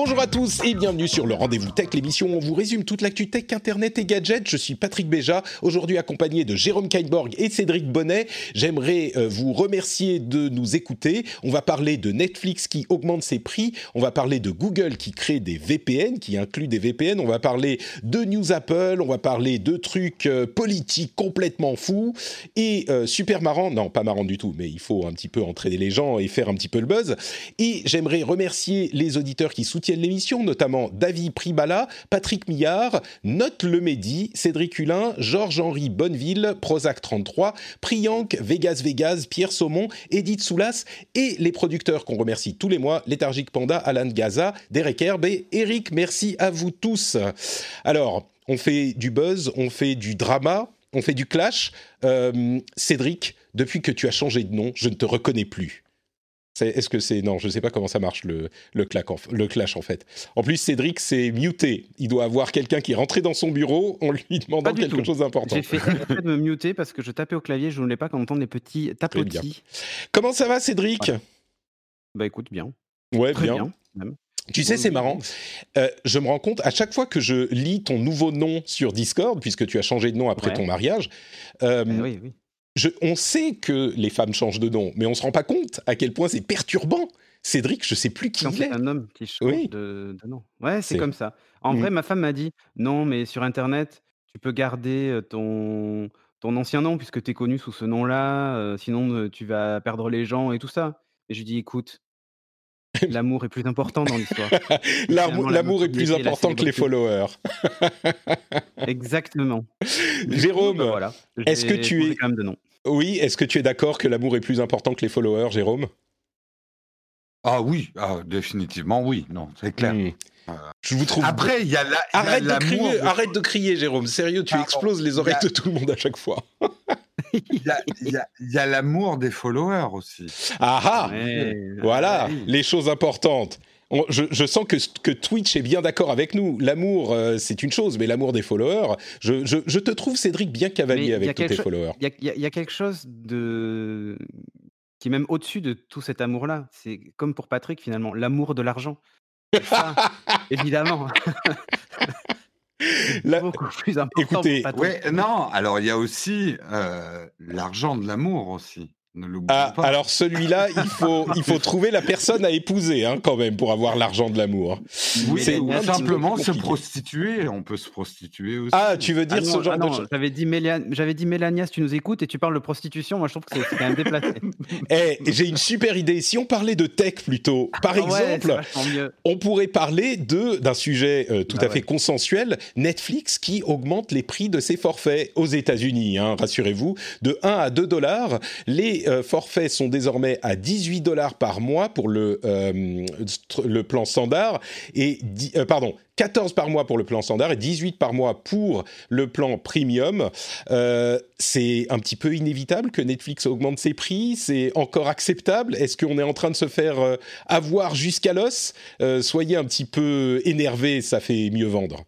Bonjour à tous et bienvenue sur le Rendez-vous Tech, l'émission où on vous résume toute l'actu tech, internet et gadgets. Je suis Patrick Béja, aujourd'hui accompagné de Jérôme Kainborg et Cédric Bonnet. J'aimerais euh, vous remercier de nous écouter. On va parler de Netflix qui augmente ses prix, on va parler de Google qui crée des VPN, qui inclut des VPN, on va parler de News Apple, on va parler de trucs euh, politiques complètement fous et euh, super marrant, non pas marrant du tout, mais il faut un petit peu entraîner les gens et faire un petit peu le buzz. Et j'aimerais remercier les auditeurs qui soutiennent l'émission, notamment David Pribala, Patrick Millard, Note Lemedi, Cédric Hulin, Georges-Henri Bonneville, Prozac 33, Priyank, Vegas Vegas, Pierre Saumon, Edith Soulas et les producteurs qu'on remercie tous les mois, Léthargique Panda, Alan Gaza, Derek Herbe et Eric. Merci à vous tous. Alors, on fait du buzz, on fait du drama, on fait du clash. Euh, Cédric, depuis que tu as changé de nom, je ne te reconnais plus. Est-ce que c'est non Je ne sais pas comment ça marche le le, le clash en fait. En plus, Cédric c'est muté. Il doit avoir quelqu'un qui est rentré dans son bureau en lui demandant quelque chose d'important. J'ai fait de me muter parce que je tapais au clavier. Je ne voulais pas qu'on entende les petits tapotis. Comment ça va, Cédric Bah écoute, bien. Ouais, bien. Tu sais, c'est marrant. Euh, je me rends compte, à chaque fois que je lis ton nouveau nom sur Discord, puisque tu as changé de nom après ton mariage, euh, Eh oui, oui. Je, on sait que les femmes changent de nom, mais on se rend pas compte à quel point c'est perturbant. Cédric, je sais plus qui Quand il c'est est. un homme qui change Oui. de, de nom. Ouais, c'est comme ça. En Mm. vrai, ma femme m'a dit non, mais sur Internet, tu peux garder euh, ton, ton ancien nom puisque tu es connu sous ce nom-là. euh, sinon, euh, tu vas perdre les gens et tout ça. Et je lui dis écoute, l'amour est plus important dans l'histoire. L'amour est plus important que les followers. Exactement. Jérôme, voilà, est-ce que tu es- de nom. Oui, est-ce que tu es d'accord que l'amour est plus important que les followers, Jérôme? Ah oui, ah, définitivement oui, non, c'est clair. Hmm. Je vous trouve. Après, il y a la- il y a arrête de crier, de- arrête de crier, Jérôme. Sérieux, tu exploses les a- oreilles de tout le monde à chaque fois. Il y a- l'amour des followers aussi. Ah ah Ouais, Voilà, oui. les choses importantes. On- je, je sens que, que Twitch est bien d'accord avec nous. L'amour, euh, c'est une chose, mais l'amour des followers, je, je- je te trouve, Cédric, bien cavalier avec tous tes followers. Il y y a- il y a quelque chose de qui est même au-dessus de tout cet amour-là. C'est comme pour Patrick finalement, l'amour de l'argent. Évidemment, La- beaucoup plus important. Écoutez. Ouais, non, alors il y a aussi euh, l'argent de l'amour aussi. Ah, pas. alors celui-là, il faut, il faut trouver la personne à épouser hein, quand même pour avoir l'argent de l'amour. oui, c'est simplement se prostituer. On peut se prostituer aussi. Ah, tu veux Ah dire non, ce genre ah de choses j'avais dit j'avais dit Mélania, si tu nous écoutes et tu parles de prostitution, moi je trouve que c'est quand même déplacé. Eh, j'ai une super idée. Si on parlait de tech plutôt, par Ah exemple, on pourrait parler de d'un sujet euh, tout à fait consensuel, Netflix qui augmente les prix de ses forfaits aux États-Unis. hein, Rassurez-vous, de 1 à 2 dollars. Les euh, forfaits sont désormais à 18 dollars par mois pour le euh, plan standard et euh, pardon. 14 par mois pour le plan standard et 18 par mois pour le plan premium. Euh, c'est un petit peu inévitable que Netflix augmente ses prix? C'est encore acceptable? Est-ce qu'on est en train de se faire euh, avoir jusqu'à l'os? Euh, Soyez un petit peu énervé, ça fait mieux vendre.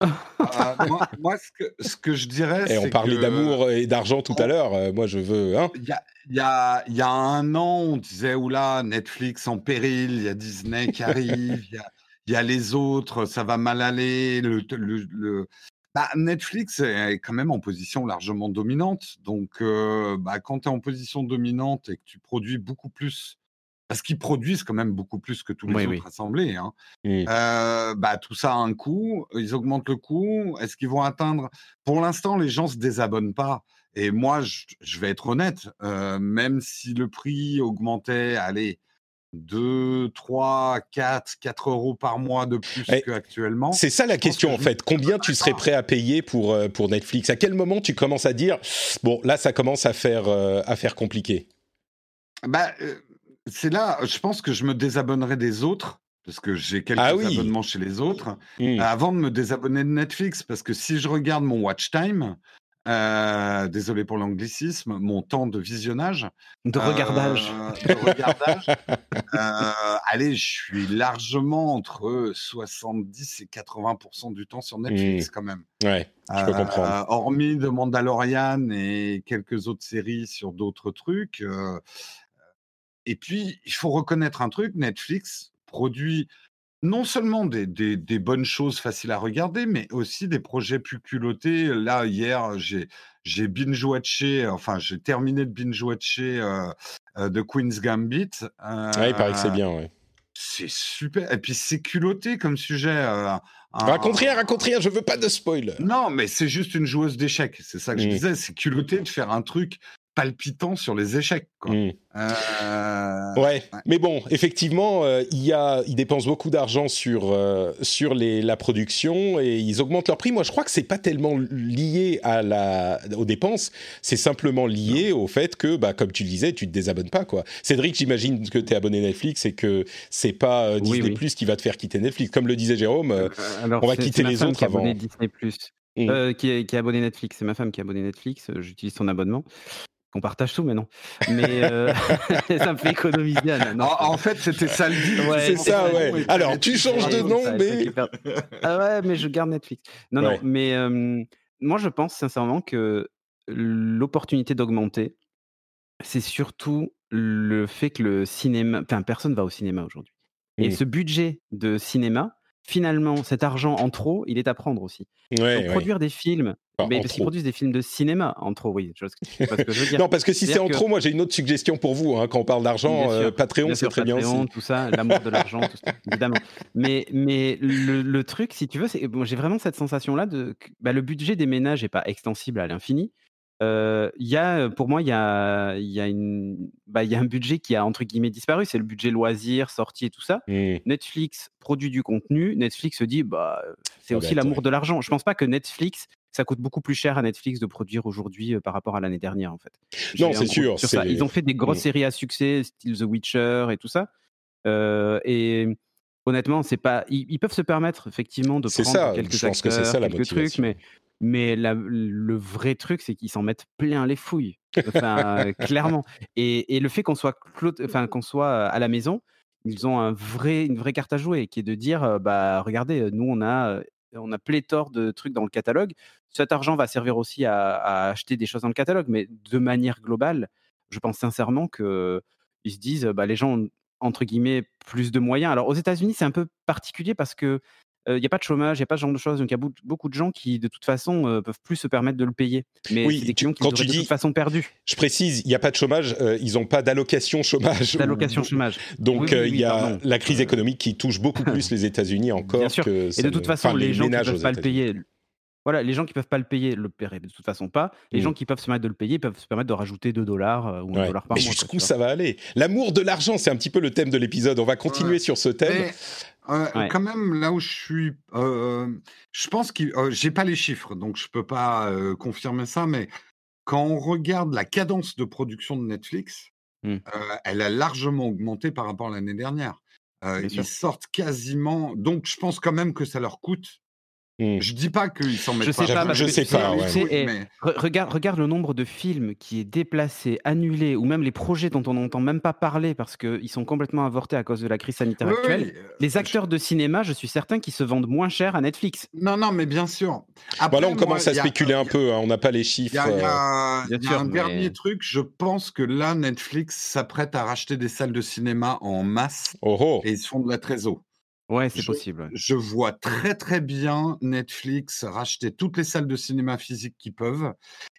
Ah, moi, moi, ce, que, ce que je dirais, Et on parlait que- d'amour et d'argent tout à l'heure. Euh, moi, je veux. Hein Il y a, il y, a, il y a un an, on disait, oula, Netflix en péril, il y a Disney qui arrive, il y a, il y a les autres, ça va mal aller. Le, le, le- Bah, Netflix est quand même en position largement dominante. Donc, euh, bah, quand tu es en position dominante et que tu produis beaucoup plus, parce qu'ils produisent quand même beaucoup plus que tous les Oui, autres oui. assemblés, hein, euh, bah, tout ça a un coût, ils augmentent le coût. Est-ce qu'ils vont atteindre Pour l'instant, les gens se désabonnent pas. Et moi, je, je vais être honnête, euh, même si le prix augmentait, allez, 2, 3, 4, 4 euros par mois de plus Eh, qu'actuellement. C'est ça la question que en fait. Combien tu serais prêt à payer pour, euh, pour Netflix? À quel moment tu commences à dire bon là ça commence à faire euh, à faire compliqué? Bah, c'est là, je pense que je me désabonnerai des autres, parce que j'ai quelques Ah oui. abonnements chez les autres, Hmm. avant de me désabonner de Netflix, parce que si je regarde mon watch time, euh, désolé pour l'anglicisme, mon temps de visionnage, De regardage. euh, de regardage, euh, allez, je suis largement entre 70 et 80% du temps sur Netflix quand même. Ouais, je peux comprendre. hormis de Mandalorian et quelques autres séries sur d'autres trucs. Euh, et puis, il faut reconnaître un truc, Netflix produit non seulement des, des- des bonnes choses faciles à regarder, mais aussi des projets plus culottés. Là, hier, j'ai j'ai binge-watché, enfin, j'ai terminé de binge-watcher euh, euh, The Queen's Gambit. Ouais, il paraît que c'est Euh, bien. Ouais. C'est super. Et puis, c'est culotté comme sujet. euh, un- Raconte rien, raconte rien. Je veux pas de spoil. non, mais c'est juste une joueuse d'échecs. C'est ça que je Mm. disais. C'est culotté de faire un truc palpitant sur les échecs. Quoi. Hmm. Euh, Ouais, mais bon, effectivement, euh, il y a, ils dépensent beaucoup d'argent sur euh, sur les, la production et ils augmentent leur prix. Moi, je crois que c'est pas tellement lié à la aux dépenses, c'est simplement lié au fait que, bah, comme tu le disais, tu te désabonnes pas quoi. Cédric, j'imagine que tu es abonné Netflix et que c'est pas Oui, Disney oui. Plus qui va te faire quitter Netflix, comme le disait Jérôme. alors, on va quitter les autres qui avant. Disney Plus, Mm. Euh, qui, est, qui est abonnée Netflix. C'est ma femme qui est abonnée Netflix. J'utilise son abonnement. On partage tout, mais non. Mais euh, ça me fait économiser. Anna. Non, En, en fait, c'était ça le deal. Ouais, c'est ça, ouais. Alors, tu Netflix, changes de nom, mais-. Ah ouais, mais je garde Netflix. Non, Ouais. non, mais euh, moi je pense sincèrement que l'opportunité d'augmenter, c'est surtout le fait que le cinéma, enfin personne va au cinéma aujourd'hui. Et Mm. ce budget de cinéma, finalement, cet argent en trop, il est à prendre aussi. Ouais, Donc ouais. produire des films, Enfin, mais parce qu'ils produisent des films de cinéma en trop, oui. Je que, je veux dire. Non, parce que si c'est en que- trop, moi j'ai une autre suggestion pour vous. hein, quand on parle d'argent, euh, Patreon, c'est très bien Patreon, aussi. tout ça, l'amour de l'argent, tout ça, évidemment. Mais, mais le, le truc, si tu veux, c'est j'ai vraiment cette sensation-là de bah, le budget des ménages n'est pas extensible à l'infini. Euh, y a, pour moi, il y a, il y, a une, bah, il y a un budget qui a entre guillemets disparu, c'est le budget loisirs, sorties et tout ça. Hmm. Netflix produit du contenu, Netflix se dit, bah, c'est Ah aussi l'amour de l'argent. Je pense pas que Netflix, ça coûte beaucoup plus cher à Netflix de produire aujourd'hui par rapport à l'année dernière, en fait. Non, c'est sûr, sur ça. Ils ont fait des grosses Mm. séries à succès, style The Witcher et tout ça. Euh, et honnêtement, c'est pas. Ils, ils peuvent se permettre effectivement de prendre ça, quelques je pense que c'est acteurs, ça, la quelques trucs, motivation. mais mais la- le vrai truc, c'est qu'ils s'en mettent plein les fouilles. Enfin, clairement. Et, et le fait qu'on soit clo- enfin qu'on soit à la maison, ils ont un vrai, une vraie carte à jouer, qui est de dire, bah regardez, nous on a, on a pléthore de trucs dans le catalogue. Cet argent va servir aussi à, acheter des choses dans le catalogue, mais de manière globale, je pense sincèrement que ils se disent, bah les gens ont entre guillemets plus de moyens. Alors aux États-Unis, c'est un peu particulier parce que il n'y a pas de chômage, il n'y a pas ce genre de choses. Donc il y a beaucoup- de gens qui, de toute façon, euh, peuvent plus se permettre de le payer. Mais Oui, c'est des tu- clients qui quand tu de dis- toute façon perdu. Je précise, il n'y a pas de chômage, euh, ils n'ont pas d'allocation chômage. D'allocation chômage. Donc Oui, oui, euh, il oui, y a pardon. la crise économique qui touche beaucoup plus les États-Unis encore Bien sûr. que Et de ne- toute façon, enfin, les, gens qui ne peuvent pas le payer, voilà, les gens qui peuvent pas le payer le paieraient de toute façon pas. Les Mm. gens qui peuvent se permettre de le payer peuvent se permettre de rajouter 2 dollars euh, ou 1 Ouais. dollar par Mais mois. jusqu'où ça va aller? L'amour de l'argent, c'est un petit peu le thème de l'épisode. On va continuer Ouais. sur ce thème. Mais, euh, Ouais. quand même, là où je suis, euh, je pense que euh, j'ai pas les chiffres, donc je peux pas euh, confirmer ça, mais quand on regarde la cadence de production de Netflix, euh, elle a largement augmenté par rapport à l'année dernière. Ils sûr. sortent quasiment, donc je pense quand même que ça leur coûte. Je dis pas qu'ils s'en mettent Je pas. sais pas, je sais pas, tu ouais. sais, Oui, et mais- re- regarde, regarde le nombre de films qui est déplacé, annulé, ou même les projets dont on n'entend même pas parler parce qu'ils sont complètement avortés à cause de la crise sanitaire Oui, actuelle. oui, euh, Les je- acteurs de cinéma, je suis certain qu'ils se vendent moins cher à Netflix. Non, non, mais bien sûr. Bah Après, là, on moi, commence à a- spéculer un y a- peu. hein, On n'a pas les Il chiffres. y a, il y euh, a- y sûr, un mais- dernier truc. Je pense que là, Netflix s'apprête à racheter des salles de cinéma en masse Oh oh. et ils se font de la trésor. Ouais, c'est Je- possible. ouais. Je vois très très bien Netflix racheter toutes les salles de cinéma physiques qu'ils peuvent.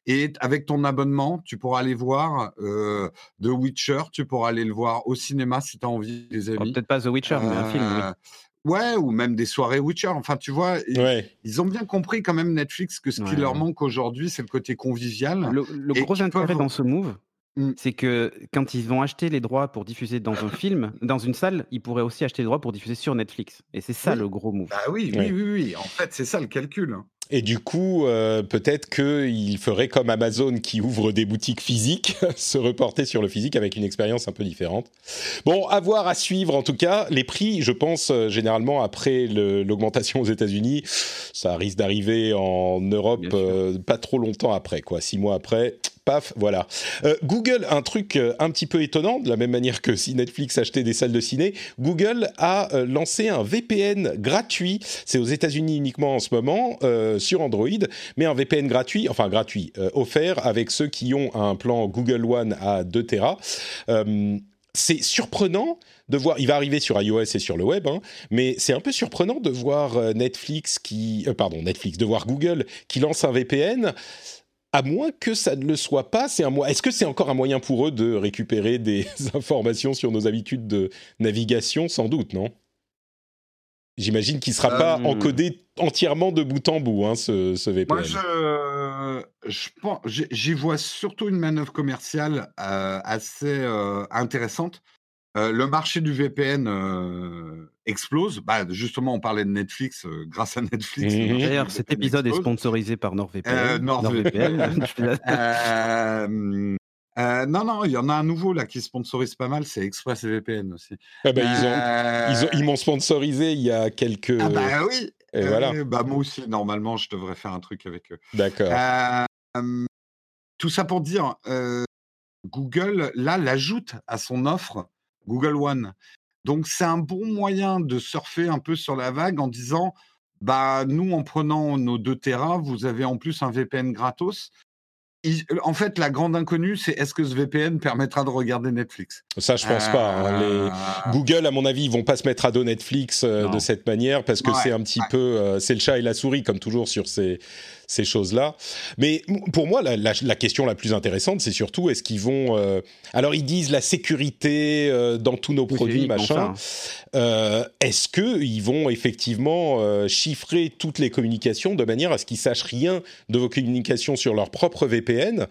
Et avec ton abonnement, tu pourras aller voir euh, The Witcher, tu pourras aller le voir au cinéma si tu as envie, les Alors, amis. Peut-être pas The Witcher, mais un film, oui. Ouais, ou même des soirées Witcher. Enfin, tu vois, ils, Ouais. ils ont bien compris quand même Netflix que ce qui leur manque aujourd'hui, c'est le côté convivial. Le, gros intérêt peuvent- dans ce move, Mmh. c'est que quand ils vont acheter les droits pour diffuser dans un film, dans une salle, ils pourraient aussi acheter les droits pour diffuser sur Netflix. Et c'est ça Oui. le gros move. Bah oui, oui, oui, oui. En fait, c'est ça le calcul. hein. Et du coup, euh, peut-être qu'il ferait comme Amazon qui ouvre des boutiques physiques, se reporter sur le physique avec une expérience un peu différente. Bon, à voir, à suivre en tout cas. Les prix, je pense, euh, généralement, après l'augmentation aux États-Unis, ça risque d'arriver en Europe euh, pas trop longtemps après, quoi. Six mois après, paf, voilà. Euh, Google, un truc euh, un petit peu étonnant, de la même manière que si Netflix achetait des salles de ciné, Google a euh, lancé un VPN gratuit. C'est aux États-Unis uniquement en ce moment sur Android, mais un VPN gratuit, enfin gratuit, offert avec ceux qui ont un plan Google One à 2 Tera. C'est surprenant de voir, il va arriver sur iOS et sur le web, hein, mais c'est un peu surprenant de voir Netflix qui, pardon, Netflix, de voir Google qui lance un VPN. À moins que ça ne le soit pas, c'est un moyen. Est-ce que c'est encore un moyen pour eux de récupérer des informations sur nos habitudes de navigation? Sans doute, non? J'imagine qu'il ne sera Euh, pas hmm. encodé entièrement de bout en bout, hein, ce, ce VPN. Moi, je, je pense, j'y- j'y vois surtout une manœuvre commerciale euh, assez euh, intéressante. Euh, le marché du VPN euh, explose. Bah, justement, on parlait de Netflix. euh, grâce à Netflix, D'ailleurs, cet épisode est sponsorisé par NordVPN. Euh, NordVPN. Euh, euh, non, non, il y en a un nouveau là qui sponsorise pas mal, c'est ExpressVPN aussi. Ah bah, ils ont- Euh, ils ont- ils m'ont sponsorisé il y a quelques. Ah bah oui. et voilà, Euh, bah moi aussi, normalement, je devrais faire un truc avec eux. d'accord. Euh, euh, tout ça pour dire, euh, Google, là, l'ajoute à son offre Google One. Donc, c'est un bon moyen de surfer un peu sur la vague en disant, bah, nous, en prenant nos 2 Tera, vous avez en plus un VPN gratos. En fait, la grande inconnue, c'est est-ce que ce VPN permettra de regarder Netflix? Ça, je pense pas. hein. Les- Euh, Google, à mon avis, ils vont pas se mettre à dos Netflix euh, de cette manière parce que Ouais, c'est un petit ouais. peu, euh, c'est le chat et la souris comme toujours sur ces ces choses-là. Mais pour moi, la, la- la question la plus intéressante, c'est surtout est-ce qu'ils vont. euh, Alors, ils disent la sécurité euh, dans tous nos Oui, produits, machin. Euh, est-ce que ils vont effectivement chiffrer toutes les communications de manière à ce qu'ils sachent rien de vos communications sur leur propre VPN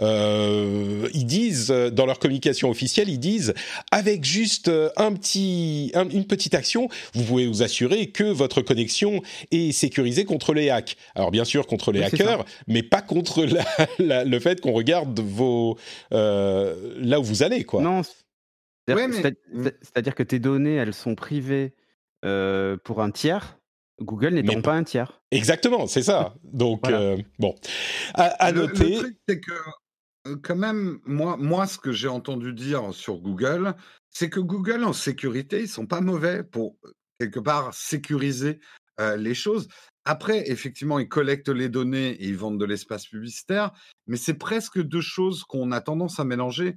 Ils disent dans leur communication officielle, ils disent avec juste un petit, un- une petite action, vous pouvez vous assurer que votre connexion est sécurisée contre les hacks. Alors bien sûr contre les Oui, hackers, mais pas contre la- la- le fait qu'on regarde vos euh, là où vous allez quoi. Non, c'est-à-dire Ouais, mais- que tes données, elles sont privées euh, pour un tiers. Google n'étant pas un tiers. Exactement, c'est ça. Donc Voilà. euh, bon, à, à Le- noter. Le truc, c'est que, quand même, moi, moi ce que j'ai entendu dire sur Google, c'est que Google, en sécurité, ils sont pas mauvais pour, quelque part, sécuriser euh, les choses. Après, effectivement, ils collectent les données et ils vendent de l'espace publicitaire, mais c'est presque deux choses qu'on a tendance à mélanger.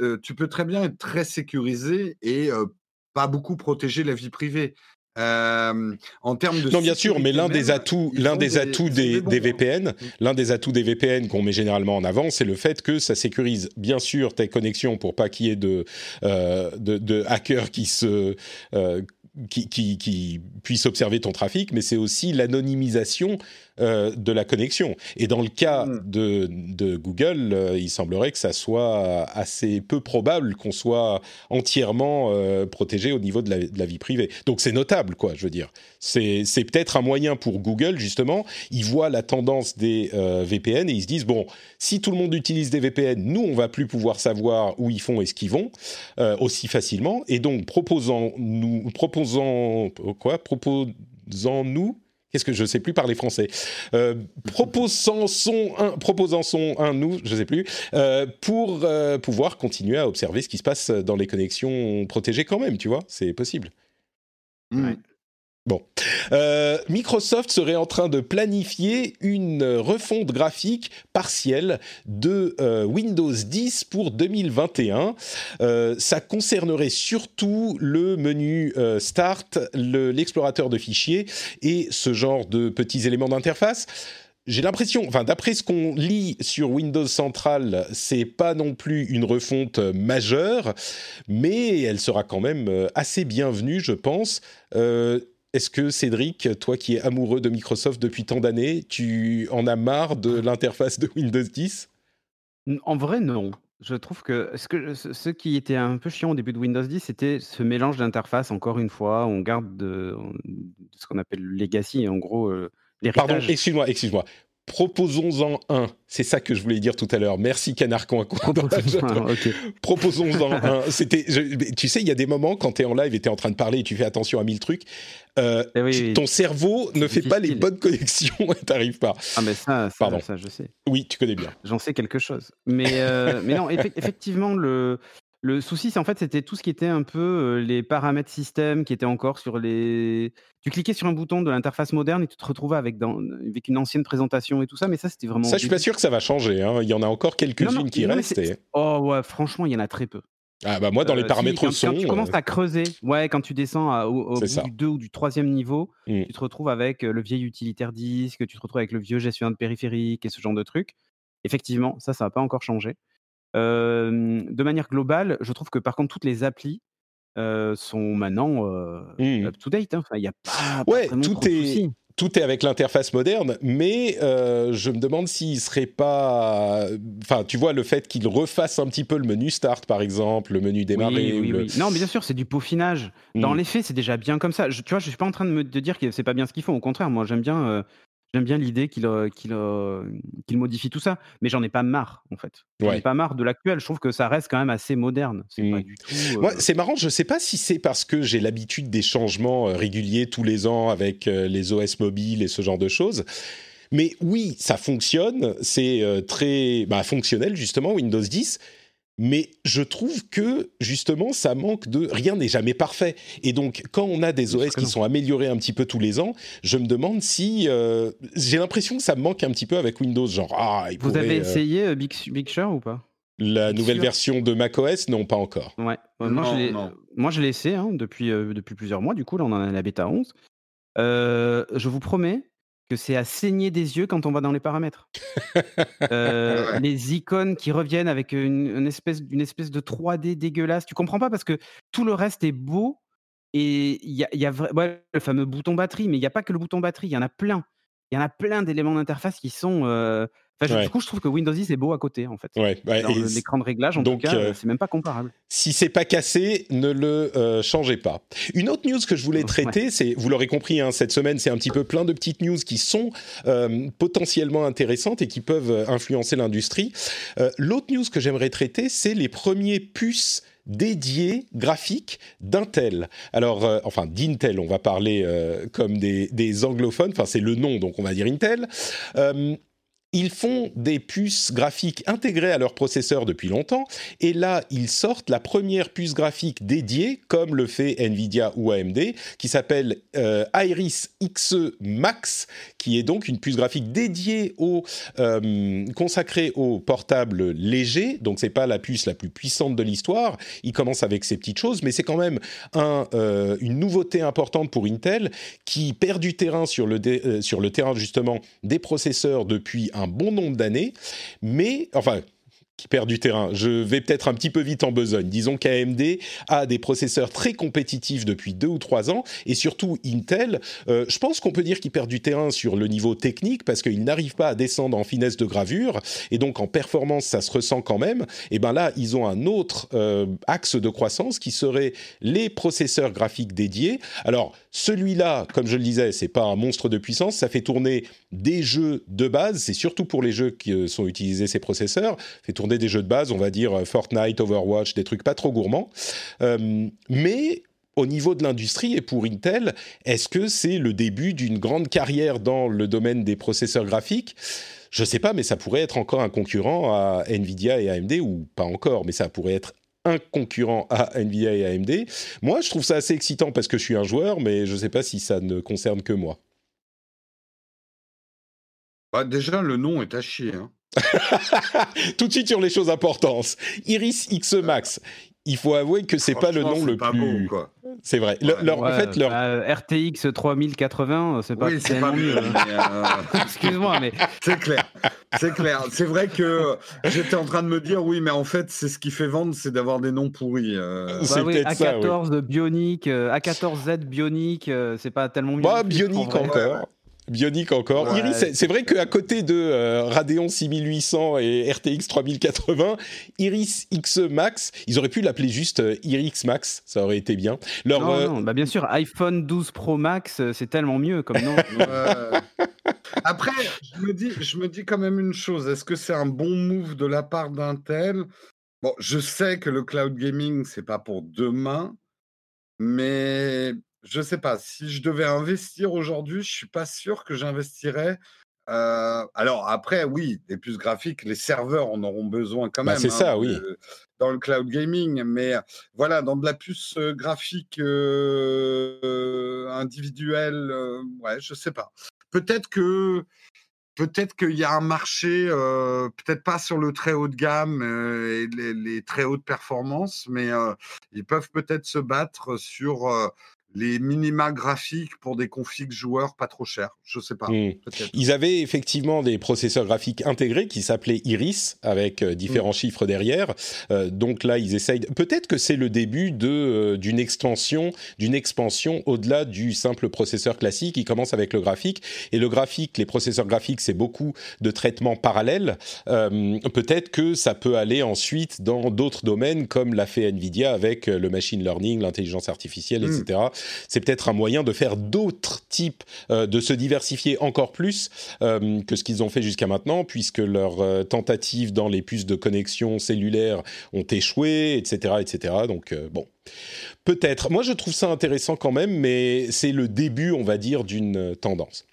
Euh, tu peux très bien être très sécurisé et euh, pas beaucoup protéger la vie privée. Euh, en termes de Non, bien sûr, mais l'un des atouts, ils l'un des atouts des. VPN, l'un des atouts des VPN qu'on met généralement en avant, c'est le fait que ça sécurise bien sûr tes connexions pour pas qu'il y ait de, euh, de, de hackers qui se euh, qui, qui, qui puissent observer ton trafic, mais c'est aussi l'anonymisation euh, de la connexion. Et dans le cas Mm. de, de Google, euh, il semblerait que ça soit assez peu probable qu'on soit entièrement euh, protégé au niveau de la, de la vie privée. Donc c'est notable, quoi, je veux dire. C'est c'est peut-être un moyen pour Google, justement. Ils voient la tendance des VPN et ils se disent, bon, si tout le monde utilise des VPN, nous, on va plus pouvoir savoir où ils font et ce qu'ils vont aussi facilement. Et donc, proposons-nous, proposons, quoi, proposons-nous Qu'est-ce que je sais plus parler français euh, Proposant son un, proposant son un nous, je sais plus, euh, pour euh, pouvoir continuer à observer ce qui se passe dans les connexions protégées quand même, tu vois, c'est possible. Mm. Ouais. Bon, Euh, Microsoft serait en train de planifier une refonte graphique partielle de euh, Windows 10 pour 2021. Euh, ça concernerait surtout le menu Start, le- l'explorateur de fichiers et ce genre de petits éléments d'interface. J'ai l'impression, d'après ce qu'on lit sur Windows Central, c'est pas non plus une refonte majeure, mais elle sera quand même assez bienvenue, je pense. Est-ce que Cédric, toi qui es amoureux de Microsoft depuis tant d'années, tu en as marre de l'interface de Windows 10 N- En vrai, non. Je trouve que ce, que ce, ce qui était un peu chiant au début de Windows 10, c'était ce mélange d'interface. Encore une fois, on garde de, de ce qu'on appelle le legacy, en gros, euh, Pardon, excuse-moi, excuse-moi. Proposons-en un. C'est ça que je voulais dire tout à l'heure. Merci Canard Coin. Proposons-. Proposons-en un. C'était, tu sais, il y a des moments quand tu es en live et tu es en train de parler et tu fais attention à mille trucs, euh, Eh oui, tu- oui. ton cerveau ne fait pas les bonnes connexions et t'arrives pas. Ah, mais ça, ça, Pardon. ça, je sais. Oui, tu connais bien. J'en sais quelque chose. Mais, euh, mais non, effe- effectivement, le, le souci, c'est en fait, c'était tout ce qui était un peu euh, les paramètres système qui étaient encore sur les. Tu cliquais sur un bouton de l'interface moderne et tu te retrouvais avec, dans, avec une ancienne présentation et tout ça, mais ça, c'était vraiment. Ça, je suis pas sûr que ça va changer. hein. Il y en a encore quelques-unes qui non, restent. et- Oh ouais, franchement, il y en a très peu. Ah bah moi, dans les Euh, si, paramètres quand, son, quand tu commences euh, à creuser, ouais, quand tu descends à- au, au bout du 2 ou du troisième niveau, Mm. tu te retrouves avec le vieil utilitaire disque, tu te retrouves avec le vieux gestionnaire de périphérique et ce genre de trucs. Effectivement, ça, ça n'a pas encore changé. De manière globale, je trouve que par contre, toutes les applis sont maintenant euh, Mm. up-to-date. hein. Il n'y a pas, Ouais, tout est- soucis. tout est avec l'interface moderne, mais euh, je me demande s'il serait pas. Enfin, tu vois, le fait qu'il refasse un petit peu le menu start, par exemple, le menu démarrer. Oui, ou oui, le- oui. Non, mais bien sûr, c'est du peaufinage. Dans Mm. les faits, c'est déjà bien comme ça. Je, tu vois, je suis pas en train de me de dire que c'est pas bien ce qu'ils font. Au contraire, moi, j'aime bien, euh, j'aime bien l'idée qu'ils euh, qu'ils, euh, qu'ils modifient tout ça. Mais j'en ai pas marre, en fait. J'en Ouais. ai pas marre de l'actuel. Je trouve que ça reste quand même assez moderne. C'est Mm. tout. euh, c'est marrant, je sais pas si c'est parce que j'ai l'habitude des changements euh, réguliers tous les ans avec les OS mobiles et ce genre de choses. Mais oui, ça fonctionne, c'est très bah, fonctionnel justement, Windows 10. Mais je trouve que justement, ça manque de rien n'est jamais parfait. Et donc, quand on a des OS qui sont améliorés un petit peu tous les ans, je me demande si euh, j'ai l'impression que ça me manque un petit peu avec Windows. Genre, ah, il Vous pourrait, avez euh, essayé euh, Big, Big Sur ou pas? La Big nouvelle Sur version de macOS Non, pas encore. Ouais. Euh, moi, Non, je moi, je l'ai essayé hein, depuis, euh, depuis plusieurs mois. Du coup, là, on en a la bêta 11. Euh, je vous promets que c'est à saigner des yeux quand on va dans les paramètres. Euh, Ouais. Les icônes qui reviennent avec une, une espèce, une espèce de 3D dégueulasse. Tu comprends pas parce que tout le reste est beau et il y a, il y a vra- ouais, le fameux bouton batterie, mais il n'y a pas que le bouton batterie, il y en a plein. Il y en a plein d'éléments d'interface qui sont. euh, enfin, Ouais. Du coup, je trouve que Windows 10 est beau à côté, en fait. Ouais, ouais, le- c- l'écran de réglage, en donc, tout cas, euh, c'est même pas comparable. si c'est pas cassé, ne le euh, changez pas. Une autre news que je voulais Ouais. traiter, c'est, vous l'aurez compris, hein, cette semaine, c'est un petit peu plein de petites news qui sont euh, potentiellement intéressantes et qui peuvent influencer l'industrie. L'autre news que j'aimerais traiter, c'est les premiers puces dédiés graphiques d'Intel. Alors, euh, enfin d'Intel, on va parler euh, comme des, des anglophones, enfin c'est le nom, donc on va dire Intel. Euh, ils font des puces graphiques intégrées à leur processeur depuis longtemps, et là, ils sortent la première puce graphique dédiée, comme le fait Nvidia ou AMD, qui s'appelle euh, Iris Xe Max, qui est donc une puce graphique dédiée au euh, consacrée aux portables légers. Donc c'est pas la puce la plus puissante de l'histoire. Il commence avec ces petites choses, mais c'est quand même euh, une nouveauté importante pour Intel qui perd du terrain sur le, sur le terrain justement des processeurs depuis un bon nombre d'années, mais enfin qui perd du terrain. Je vais peut-être un petit peu vite en besogne. Disons qu'AMD a des processeurs très compétitifs depuis deux ou trois ans, et surtout Intel. euh, je pense qu'on peut dire qu'il perd du terrain sur le niveau technique parce qu'il n'arrive pas à descendre en finesse de gravure, et donc en performance ça se ressent quand même. Et ben là, ils ont un autre euh, axe de croissance qui serait les processeurs graphiques dédiés. Alors celui-là, comme je le disais, c'est pas un monstre de puissance, ça fait tourner des jeux de base. C'est surtout pour les jeux qui euh, sont utilisés ces processeurs, fait tourner des jeux de base, on va dire euh, Fortnite, Overwatch, des trucs pas trop gourmands. Euh, mais au niveau de l'industrie et pour Intel, est-ce que c'est le début d'une grande carrière dans le domaine des processeurs graphiques? Je sais pas, mais ça pourrait être encore un concurrent à Nvidia et AMD, ou pas encore, mais ça pourrait être un concurrent à Nvidia et AMD. Moi, je trouve ça assez excitant parce que je suis un joueur, mais je sais pas si ça ne concerne que moi. Bah, déjà, le nom est à chier. hein. Tout de suite sur les choses importantes. Iris X Max. Il faut avouer que c'est pas le nom le pas plus. beau, quoi. C'est vrai. Le- Ouais. leur- en Ouais, fait, leur. bah, RTX 3080, c'est pas oui, c'est pas mieux. mieux. hein. euh, Excuse-moi, mais c'est clair. C'est clair. C'est vrai que j'étais en train de me dire, oui, mais en fait, c'est ce qui fait vendre, c'est d'avoir des noms pourris. euh. C'est bah oui, peut-être ça, oui. A14 Bionic, euh, A14Z Bionic, euh, c'est pas tellement mieux. Bah, vrai. encore. Bionic encore. Ouais, Iris, c'est- vrai qu'à côté de euh, Radeon 6800 et RTX 3080, Iris Xe Max, ils auraient pu l'appeler juste euh, Iris Max, ça aurait été bien. Leur, Non, euh, non, bah bien sûr, iPhone 12 Pro Max, euh, c'est tellement mieux comme nom. Après, je me, dis, je me dis quand même une chose. Est-ce que c'est un bon move de la part d'Intel? Bon, je sais que le cloud gaming, c'est pas pour demain, mais je sais pas. Si je devais investir aujourd'hui, je suis pas sûr que j'investirais. euh, alors après, oui, des puces graphiques, les serveurs en auront besoin quand Bah, même. c'est ça, hein, oui. de- dans le cloud gaming, mais voilà, dans de la puce euh, graphique euh, individuelle, euh, ouais, je sais pas. Peut-être que peut-être qu'il y a un marché, euh, peut-être pas sur le très haut de gamme euh, et les, les très hautes performances, mais euh, ils peuvent peut-être se battre sur euh, les minima graphiques pour des configs joueurs pas trop chers. Je sais pas. hmm. Ils avaient effectivement des processeurs graphiques intégrés qui s'appelaient Iris avec euh, différents chiffres derrière. Euh, donc là, ils essayent. Peut-être que c'est le début de euh, d'une extension, d'une expansion au-delà du simple processeur classique. Ils commencent avec le graphique et le graphique, les processeurs graphiques, c'est beaucoup de traitements parallèles. Peut-être que ça peut aller ensuite dans d'autres domaines comme l'a fait Nvidia avec le machine learning, l'intelligence artificielle, etc. C'est peut-être un moyen de faire d'autres types, euh, de se diversifier encore plus euh, que ce qu'ils ont fait jusqu'à maintenant, puisque leurs euh, tentatives dans les puces de connexion cellulaire ont échoué, etc., etc. Donc bon, peut-être. Moi, je trouve ça intéressant quand même, mais c'est le début, on va dire, d'une tendance.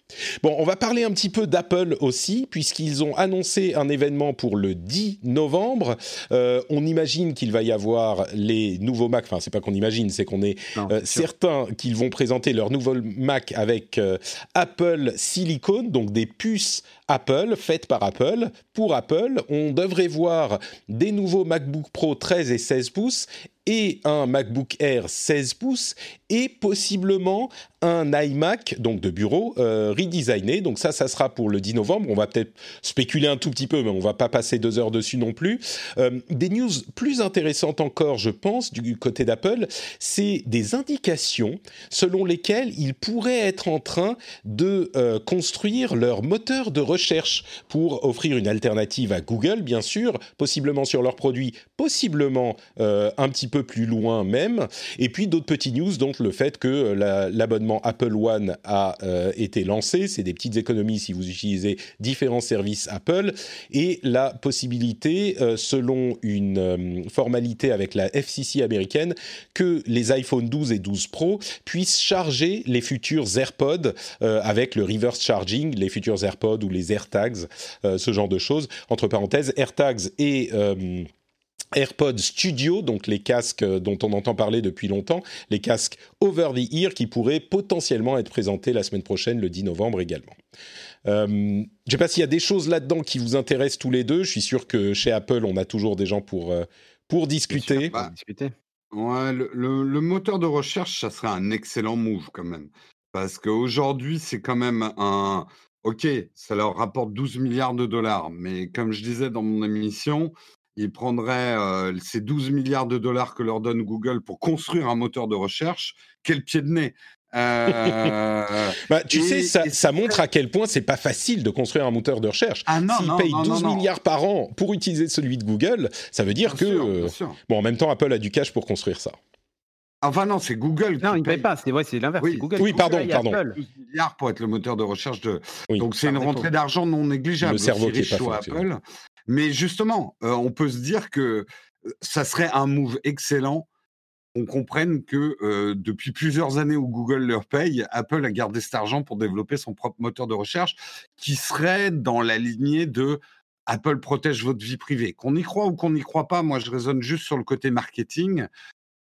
Bon, on va parler un petit peu d'Apple aussi, puisqu'ils ont annoncé un événement pour le 10 novembre. Euh, on imagine qu'il va y avoir les nouveaux Mac. Enfin, c'est pas qu'on imagine, c'est qu'on est euh, certains qu'ils vont présenter leur nouveau Mac avec euh, Apple Silicon, donc des puces Apple faites par Apple pour Apple. On devrait voir des nouveaux MacBook Pro 13 et 16 pouces et un MacBook Air 16 pouces et possiblement un iMac donc de bureau euh, redesigné. Donc ça, ça sera pour le 10 novembre. On va peut-être spéculer un tout petit peu, mais on va pas passer deux heures dessus non plus. Euh, des news plus intéressantes encore, je pense, du côté d'Apple, c'est des indications selon lesquelles ils pourraient être en train de euh, construire leur moteur de recherche pour offrir une alternative à Google, bien sûr, possiblement sur leurs produits, possiblement euh, un petit peu plus loin même. Et puis d'autres petits news, donc le fait que euh, la- l'abonnement Apple One a euh, été lancé, c'est des petites économies si vous utilisez différents services Apple, et la possibilité, euh, selon une formalité avec la FCC américaine, que les iPhone 12 et 12 Pro puissent charger les futurs AirPods avec le reverse charging, les futurs AirPods ou les AirTags, ce genre de choses. Entre parenthèses, AirTags et AirPods Studio, donc les casques euh, dont on entend parler depuis longtemps, les casques over the ear qui pourraient potentiellement être présentés la semaine prochaine, le 10 novembre également. Euh, je ne sais pas s'il y a des choses là-dedans qui vous intéressent tous les deux. Je suis sûr que chez Apple, on a toujours des gens pour, euh, pour discuter. Bah. Ouais, le, le- le moteur de recherche, ça serait un excellent move quand même. Parce qu'aujourd'hui, c'est quand même un... Ok, ça leur rapporte 12 milliards de dollars, mais comme je disais dans mon émission, ils prendraient euh, ces 12 milliards de dollars que leur donne Google pour construire un moteur de recherche. Quel pied de nez Euh, Bah, tu Et- sais, ça, montre à quel point c'est pas facile de construire un moteur de recherche. Ah S'ils payent non, 12 non, non. milliards par an pour utiliser celui de Google, ça veut dire Bien que... sûr, euh, sûr. Bon, en même temps, Apple a du cash pour construire ça. Enfin non, c'est Google Non, qui ils ne paye payent pas, c'est ouais, l'inverse. Oui. Google Oui, pardon, pardon. Apple. 12 milliards pour être le moteur de recherche de. Oui. Donc c'est une rentrée d'argent non négligeable. Le cerveau qui est pas. Apple. Mais justement, euh, on peut se dire que euh, ça serait un move excellent. On comprenne que euh, depuis plusieurs années où Google leur paye, Apple a gardé cet argent pour développer son propre moteur de recherche, qui serait dans la lignée de Apple protège votre vie privée. Qu'on y croit ou qu'on n'y croit pas, moi je raisonne juste sur le côté marketing.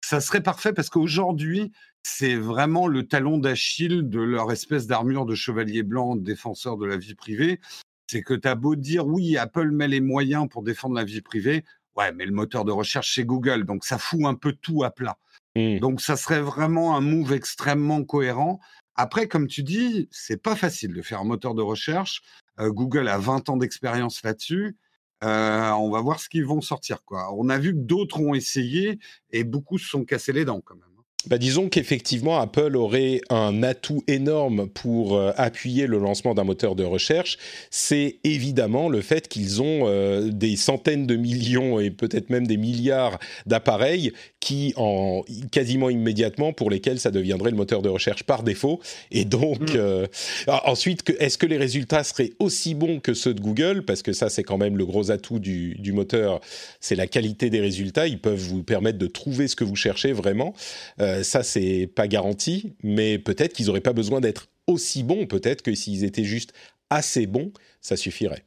Ça serait parfait parce qu'aujourd'hui, c'est vraiment le talon d'Achille de leur espèce d'armure de chevalier blanc défenseur de la vie privée. C'est que tu as beau dire oui, Apple met les moyens pour défendre la vie privée, ouais, mais le moteur de recherche c'est Google, donc ça fout un peu tout à plat. Hmm. Donc ça serait vraiment un move extrêmement cohérent. Après, comme tu dis, c'est pas facile de faire un moteur de recherche. Euh, Google a 20 ans d'expérience là-dessus. Euh, on va voir ce qu'ils vont sortir. Quoi. On a vu que d'autres ont essayé et beaucoup se sont cassés les dents quand même. Bah, disons qu'effectivement, Apple aurait un atout énorme pour euh, appuyer le lancement d'un moteur de recherche. C'est évidemment le fait qu'ils ont euh, des centaines de millions et peut-être même des milliards d'appareils qui, en quasiment immédiatement, pour lesquels ça deviendrait le moteur de recherche par défaut. Et donc, mm. euh, ensuite, est-ce que les résultats seraient aussi bons que ceux de Google? Parce que ça, c'est quand même le gros atout du, du moteur, c'est la qualité des résultats. Ils peuvent vous permettre de trouver ce que vous cherchez vraiment. Euh, ça, c'est pas garanti, mais peut-être qu'ils n'auraient pas besoin d'être aussi bons. Peut-être que s'ils étaient juste assez bons, ça suffirait.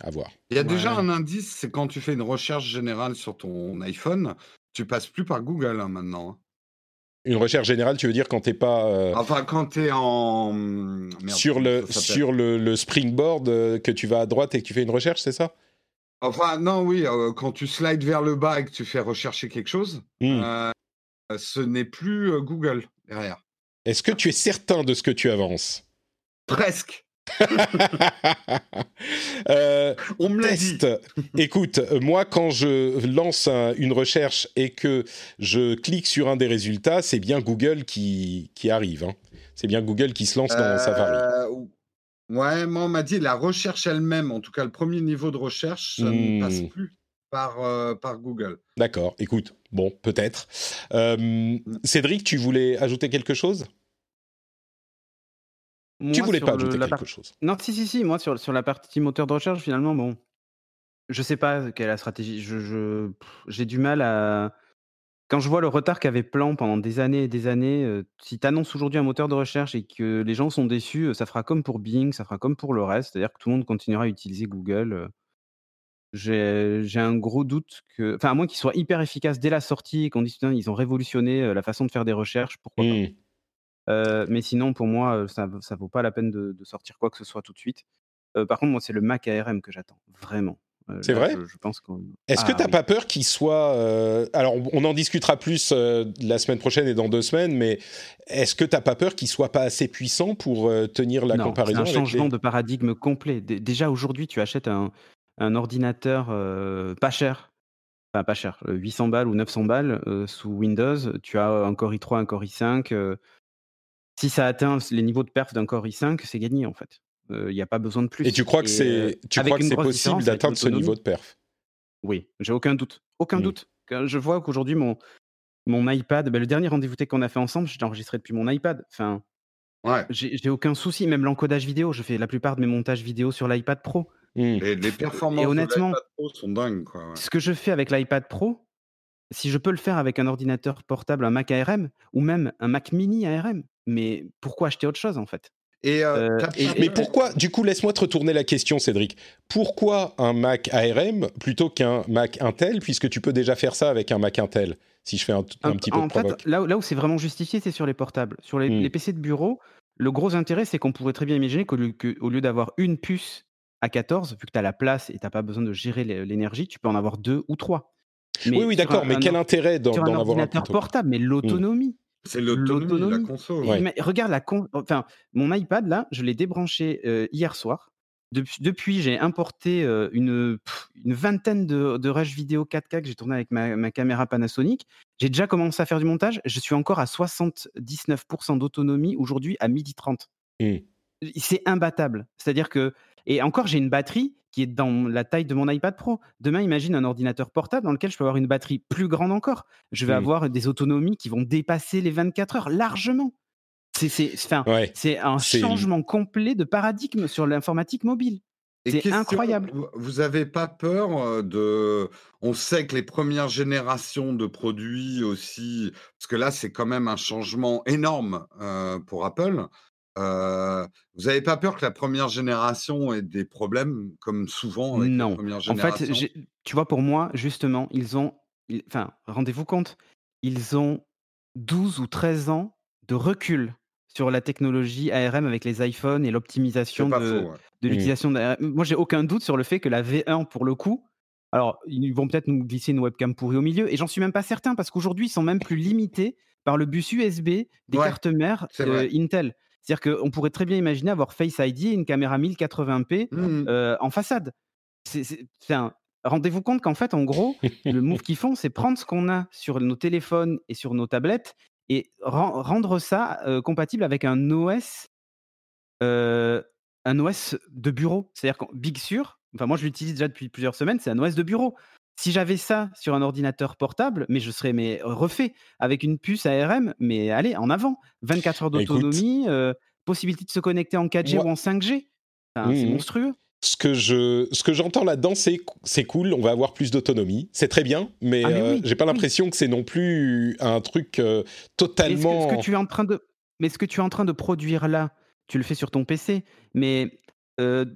À voir. Il y a déjà un indice, c'est quand tu fais une recherche générale sur ton iPhone, tu passes plus par Google hein, maintenant. Hein. Une recherche générale, tu veux dire quand t'es pas. Euh, enfin, quand tu es en. sur le, sur le, springboard euh, que tu vas à droite et que tu fais une recherche, c'est ça? Enfin, non, oui, quand tu slides vers le bas et que tu fais rechercher quelque chose, mmh ce n'est plus Google derrière. Est-ce que tu es certain de ce que tu avances? Presque. euh, On me l'a dit. Écoute, moi, quand je lance une recherche et que je clique sur un des résultats, c'est bien Google qui, qui arrive. Hein. C'est bien Google qui se lance dans Safari. Euh, ouais, moi, on m'a dit la recherche elle-même, en tout cas le premier niveau de recherche, ça ne passe mmh. plus par, euh, par Google. D'accord, écoute, bon, peut-être. Euh, mmh. Cédric, tu voulais ajouter quelque chose? Tu voulais pas ajouter quelque chose Non, si, si, si, moi sur, sur la partie moteur de recherche, finalement, bon, je sais pas quelle est la stratégie. Je, j'ai du mal à. Quand je vois le retard qu'avait Plan pendant des années et des années, euh, si tu annonces aujourd'hui un moteur de recherche et que les gens sont déçus, ça fera comme pour Bing, ça fera comme pour le reste, c'est-à-dire que tout le monde continuera à utiliser Google. J'ai un gros doute que, enfin, à moins qu'ils soient hyper efficaces dès la sortie, qu'on dise ils ont révolutionné la façon de faire des recherches, pourquoi pas. Mmh. mais sinon, pour moi, ça, ça vaut pas la peine de, sortir quoi que ce soit tout de suite. par contre, moi, c'est le Mac ARM que j'attends, vraiment. c'est vrai? je, pense Est-ce que ah tu n'as pas peur qu'il soit... alors, on en discutera plus la semaine prochaine et dans deux semaines, mais est-ce que tu n'as pas peur qu'il soit pas assez puissant pour tenir la comparaison C'est un changement de paradigme complet. déjà, aujourd'hui, tu achètes un, un ordinateur pas cher, enfin pas cher, 800 balles ou 900 balles sous Windows, tu as un Core i3, un Core i5. Si ça atteint les niveaux de perf d'un Core i5, c'est gagné en fait. Il n'y a pas besoin de plus. Et tu crois que c'est, tu crois que c'est possible d'atteindre ce niveau de perf? Oui, j'ai aucun doute. Aucun mmh. doute. Quand je vois qu'aujourd'hui, mon, mon iPad, ben, le dernier rendez-vous tech qu'on a fait ensemble, j'ai enregistré depuis mon iPad. Enfin, ouais. j'ai aucun souci. Même l'encodage vidéo, je fais la plupart de mes montages vidéo sur l'iPad Pro. Mmh. Et les performances et honnêtement, Pro sont dingues. Ce que je fais avec l'iPad Pro, si je peux le faire avec un ordinateur portable, un Mac ARM, ou même un Mac mini ARM, mais pourquoi acheter autre chose en fait? Et, euh, euh, mais pourquoi, du coup, laisse-moi te retourner la question, Cédric. Pourquoi un Mac ARM plutôt qu'un Mac Intel, puisque tu peux déjà faire ça avec un Mac Intel, si je fais un, petit peu de fait, là, là, où c'est vraiment justifié, c'est sur les portables. Sur les, mmh. PC de bureau, le gros intérêt, c'est qu'on pourrait très bien imaginer qu'au lieu, lieu d'avoir une puce à 14, vu que tu as la place et tu n'as pas besoin de gérer l'énergie, tu peux en avoir deux ou trois. oui, oui, d'accord, mais quel intérêt d'en avoir un ordinateur portable? Mais mmh. l'autonomie. C'est l'autonomie, la console. regarde, la enfin, mon iPad, là, je l'ai débranché euh, hier soir. Depuis, depuis j'ai importé euh, une, une, vingtaine de, de rushs vidéo 4K que j'ai tourné avec ma, caméra Panasonic. J'ai déjà commencé à faire du montage. Je suis encore à 79% d'autonomie aujourd'hui à midi 30. Mmh. C'est imbattable. C'est-à-dire que et encore, j'ai une batterie qui est dans la taille de mon iPad Pro. Demain, imagine un ordinateur portable dans lequel je peux avoir une batterie plus grande encore. Je vais mmh. avoir des autonomies qui vont dépasser les 24 heures largement. C'est un changement complet de paradigme sur l'informatique mobile. C'est incroyable. Vous n'avez pas peur euh, de. On sait que les premières générations de produits aussi, parce que là, c'est quand même un changement énorme euh, pour Apple vous n'avez pas peur que la première génération ait des problèmes, comme souvent avec la première En fait, tu vois, pour moi, justement, ils ont, enfin, rendez-vous compte, ils ont 12 ou 13 ans de recul sur la technologie ARM avec les iPhones et l'optimisation de, de mmh. l'utilisation d'ARM. Moi, j'ai aucun doute sur le fait que la V1, pour le coup, alors, ils vont peut-être nous glisser une webcam pourrie au milieu, et j'en suis même pas certain, parce qu'aujourd'hui, ils sont même plus limités par le bus USB des cartes mères Intel. C'est-à-dire qu'on pourrait très bien imaginer avoir Face ID et une caméra 1080p mmh. euh, en façade. Un... Rendez-vous compte qu'en fait, en gros, le move qu'ils font, c'est prendre ce qu'on a sur nos téléphones et sur nos tablettes et rendre ça compatible avec un OS, un OS de bureau. C'est-à-dire que Big Sur, enfin moi je l'utilise déjà depuis plusieurs semaines, c'est un OS de bureau. Si j'avais ça sur un ordinateur portable, mais je serais mais refait avec une puce ARM, mais allez en avant, 24 heures d'autonomie, possibilité de se connecter en 4G ou en 5G, c'est mmh monstrueux. Ce que je ce que j'entends là-dedans c'est c'est cool on va avoir plus d'autonomie. C'est très bien mais, ah, euh, j'ai pas l'impression que c'est non plus un truc euh, totalement ce que, tu es en train de mais ce que tu es en train de produire là tu le fais sur ton PC mais euh,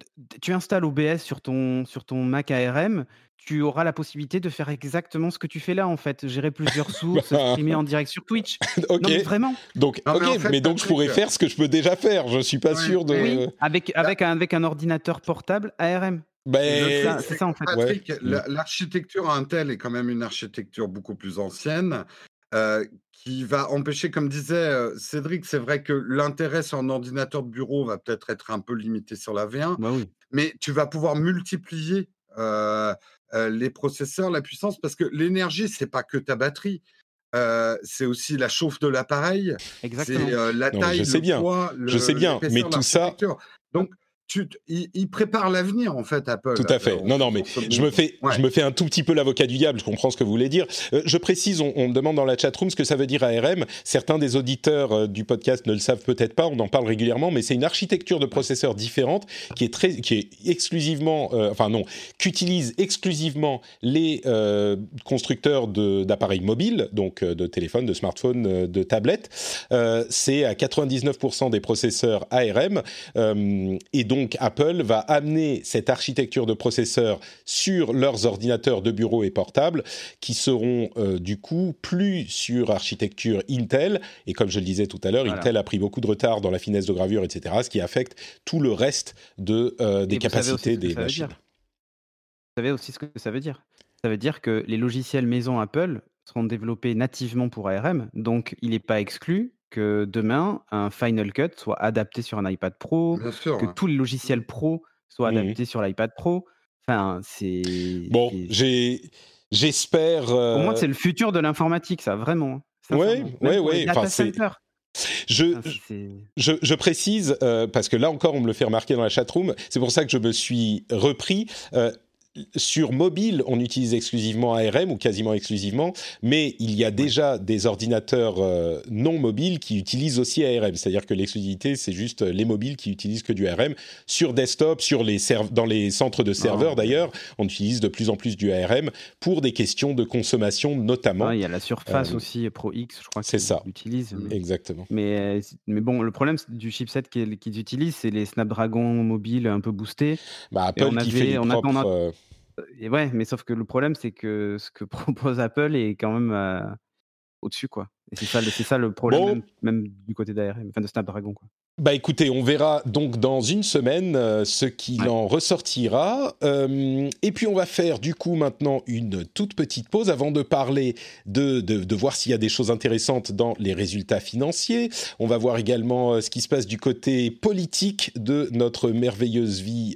tu installes OBS sur ton sur ton Mac ARM tu auras la possibilité de faire exactement ce que tu fais là, en fait, gérer plusieurs sources, streamer en direct sur Twitch. ok. mais vraiment. Donc, mais, donc je pourrais faire ce que je peux déjà faire. Je suis pas sûr de. Oui, avec avec un, avec un ordinateur portable ARM. Ben, c'est ça en fait. Patrick, l'architecture Intel est quand même une architecture beaucoup plus ancienne. Euh, qui va empêcher, comme disait euh, Cédric, c'est vrai que l'intérêt sur un ordinateur de bureau va peut-être être un peu limité sur la V1, bah oui. mais tu vas pouvoir multiplier euh, les processeurs, la puissance, parce que l'énergie, c'est pas que ta batterie. c'est aussi la chauffe de l'appareil, c'est la taille, je sais le bien, poids, je sais bien, mais tout ça. Donc, il, prépare l'avenir en fait Apple. Tout à fait. non, non, mais je me fais, je me fais un tout petit peu l'avocat du diable. Je comprends ce que vous voulez dire. Euh, je précise, on, me demande dans la chatroom ce que ça veut dire ARM. Certains des auditeurs euh, du podcast ne le savent peut-être pas. On en parle régulièrement, mais c'est une architecture de processeurs différente qui est très, qui est exclusivement, euh, enfin non, qu'utilisent exclusivement les constructeurs d'appareils mobiles, donc de téléphones, de smartphones, de tablettes. c'est à 99% des processeurs ARM et donc donc Apple va amener cette architecture de processeurs sur leurs ordinateurs de bureau et portables, qui seront euh, du coup plus sur architecture Intel. Et comme je le disais tout à l'heure, Intel a pris beaucoup de retard dans la finesse de gravure, etc., ce qui affecte tout le reste de, euh, des capacités des machines. Vous savez aussi ce que ça veut dire Ça veut dire que les logiciels maison Apple seront développés nativement pour ARM, donc il n'est pas exclu que demain, un Final Cut soit adapté sur un iPad Pro, que tous les logiciels pro soient mmh adaptés sur l'iPad Pro. Enfin, c'est. Bon. J'espère. Pour moi, c'est le futur de l'informatique, ça, vraiment. Oui, oui, oui. Je, je, je, précise, euh, parce que là encore, on me le fait remarquer dans la chatroom, c'est pour ça que je me suis repris. Euh, sur mobile, on utilise exclusivement ARM ou quasiment exclusivement, mais il y a déjà des ordinateurs euh, non mobiles qui utilisent aussi ARM. C'est-à-dire que l'exclusivité, c'est juste les mobiles qui utilisent que du ARM. Sur desktop, sur les dans les centres de serveurs ah. d'ailleurs, on utilise de plus en plus du ARM pour des questions de consommation notamment. il y a la Surface euh, aussi Pro X, je crois c'est ça. Utilise, Exactement. Mais, mais bon, le problème du chipset qu'ils utilisent, c'est les Snapdragon mobiles un peu boostés. Bah, Apple qui fait les propres, euh, et ouais, mais sauf que le problème, c'est que ce que propose Apple est quand même euh, au-dessus, quoi. Et c'est ça, le problème, même, du côté d'ARM, enfin de Snapdragon, quoi. Bah écoutez, on verra donc dans une semaine euh, ce qu'il en ressortira. Euh, et puis on va faire du coup maintenant une toute petite pause avant de parler de, de, de voir s'il y a des choses intéressantes dans les résultats financiers. On va voir également ce qui se passe du côté politique de notre merveilleuse vie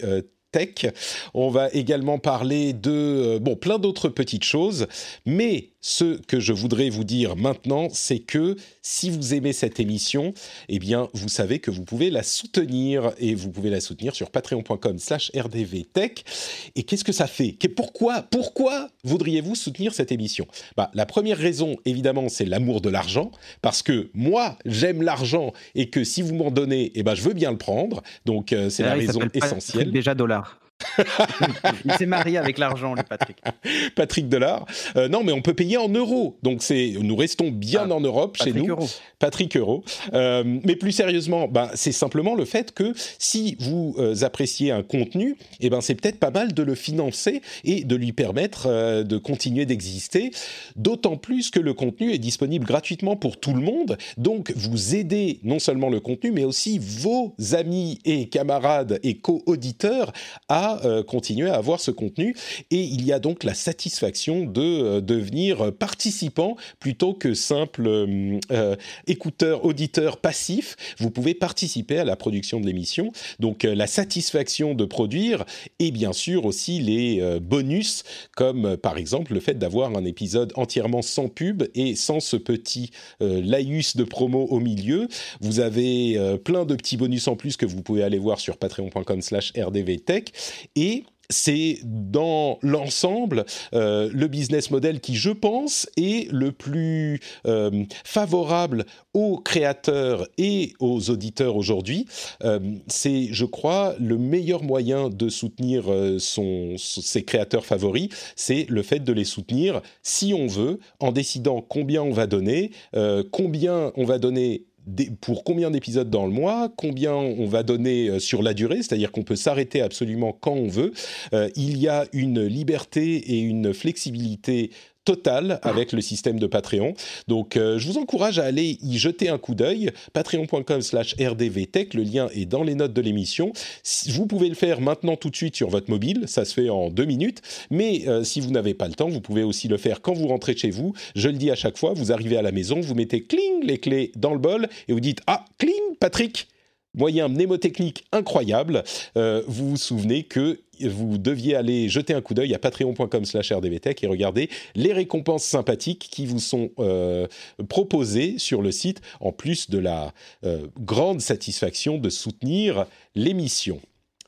on va également parler de euh, bon plein d'autres petites choses, mais ce que je voudrais vous dire maintenant, c'est que si vous aimez cette émission, eh bien, vous savez que vous pouvez la soutenir et vous pouvez la soutenir sur patreon.com/rdvtech. Et qu'est-ce que ça fait? Pourquoi Pourquoi voudriez-vous soutenir cette émission? Bah, la première raison, évidemment, c'est l'amour de l'argent, parce que moi, j'aime l'argent et que si vous m'en donnez, eh ben, je veux bien le prendre. Donc, euh, c'est la raison essentielle. Déjà dollar. Il s'est marié avec l'argent, le Patrick. Patrick Delard. Euh, non, mais on peut payer en euros. Donc c'est, nous restons bien ah, en Europe chez nous. Patrick Euro. Euh, mais plus sérieusement, ben, c'est simplement le fait que si vous euh, appréciez un contenu, eh ben, c'est peut-être pas mal de le financer et de lui permettre de continuer d'exister. D'autant plus que le contenu est disponible gratuitement pour tout le monde. Donc vous aidez non seulement le contenu, mais aussi vos amis et camarades et co-auditeurs à euh, continuer à avoir ce contenu. Et il y a donc la satisfaction de euh, devenir participant plutôt que simple euh, écouteur, auditeur passif. Vous pouvez participer à la production de l'émission. Donc la satisfaction de produire et bien sûr aussi les bonus comme par exemple le fait d'avoir un épisode entièrement sans pub et sans ce petit laïus de promo au milieu. Vous avez plein de petits bonus en plus que vous pouvez aller voir sur patreon.com slash rdvtech. Et c'est dans l'ensemble euh, le business model qui, je pense, est le plus euh, favorable aux créateurs et aux auditeurs aujourd'hui. Euh, c'est, je crois, le meilleur moyen de soutenir ses créateurs favoris, c'est le fait de les soutenir si on veut, en décidant combien on va donner, combien on va donner pour combien d'épisodes dans le mois, combien on va donner euh, sur la durée, c'est-à-dire qu'on peut s'arrêter absolument quand on veut. Euh, il y a une liberté et une flexibilité total avec le système de Patreon. Donc, euh, je vous encourage à aller y jeter un coup d'œil. Patreon.com slash rdvtech, le lien est dans les notes de l'émission. Vous pouvez le faire maintenant tout de suite sur votre mobile, ça se fait en deux minutes. Mais euh, si vous n'avez pas le temps, vous pouvez aussi le faire quand vous rentrez chez vous. Je le dis à chaque fois, vous arrivez à la maison, vous mettez cling les clés dans le bol et vous dites Ah, cling, Patrick moyen mnémotechnique incroyable. Euh, vous vous souvenez que vous deviez aller jeter un coup d'œil à patreon.com slash rdvtech et regarder les récompenses sympathiques qui vous sont euh, proposées sur le site, en plus de la euh, grande satisfaction de soutenir l'émission.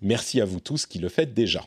Merci à vous tous qui le faites déjà.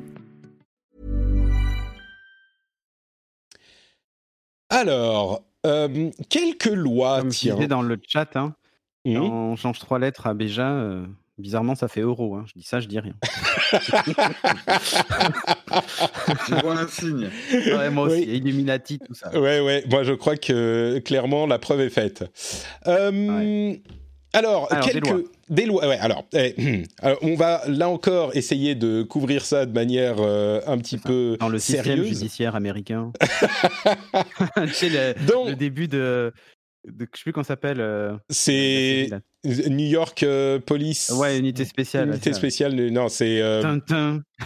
Alors, euh, quelques lois, Comme tiens. dans le chat, hein, Mmh. on change trois lettres à Béja. euh, bizarrement, ça fait euro. hein. Je dis ça, je dis rien. Tu vois un signe. Ouais, moi aussi, Oui. Illuminati, tout ça. Ouais, ouais, moi je crois que clairement la preuve est faite. Euh, Alors, Alors, des lois. des lois. Ouais, alors, eh, alors, on va là encore essayer de couvrir ça de manière euh, un petit peu Dans le système sérieuse. judiciaire américain. sais, le, Donc, le début de, de. Je sais plus comment s'appelle. euh, c'est. New York euh, Police. Ouais, unité spéciale. Unité c'est spéciale, non, c'est euh.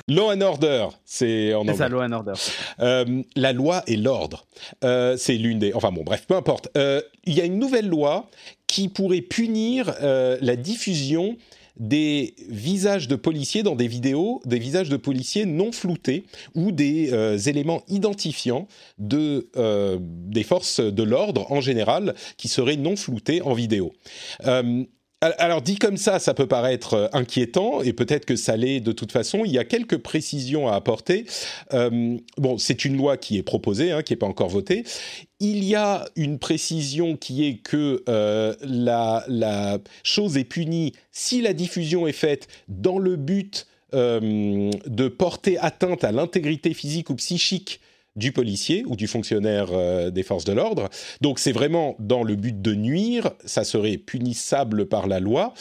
Law and Order, c'est en C'est ça, anglais. Law and Order. Euh, la loi et l'ordre. Euh, c'est l'une des. Enfin bon, bref, peu importe. Euh, Il y a une nouvelle loi qui pourrait punir euh, la diffusion des visages de policiers dans des vidéos, des visages de policiers non floutés ou des euh, éléments identifiants de, euh, des forces de l'ordre en général qui seraient non floutés en vidéo. Alors dit comme ça, ça peut paraître euh, inquiétant et peut-être que ça l'est de toute façon. Il y a quelques précisions à apporter. Euh, bon, c'est une loi qui est proposée, hein, qui n'est pas encore votée. Il y a une précision qui est que euh, la, chose est punie si la diffusion est faite dans le but de porter atteinte à l'intégrité physique ou psychique du policier ou du fonctionnaire euh, des forces de l'ordre. Donc c'est vraiment dans le but de nuire, ça serait punissable par la loi.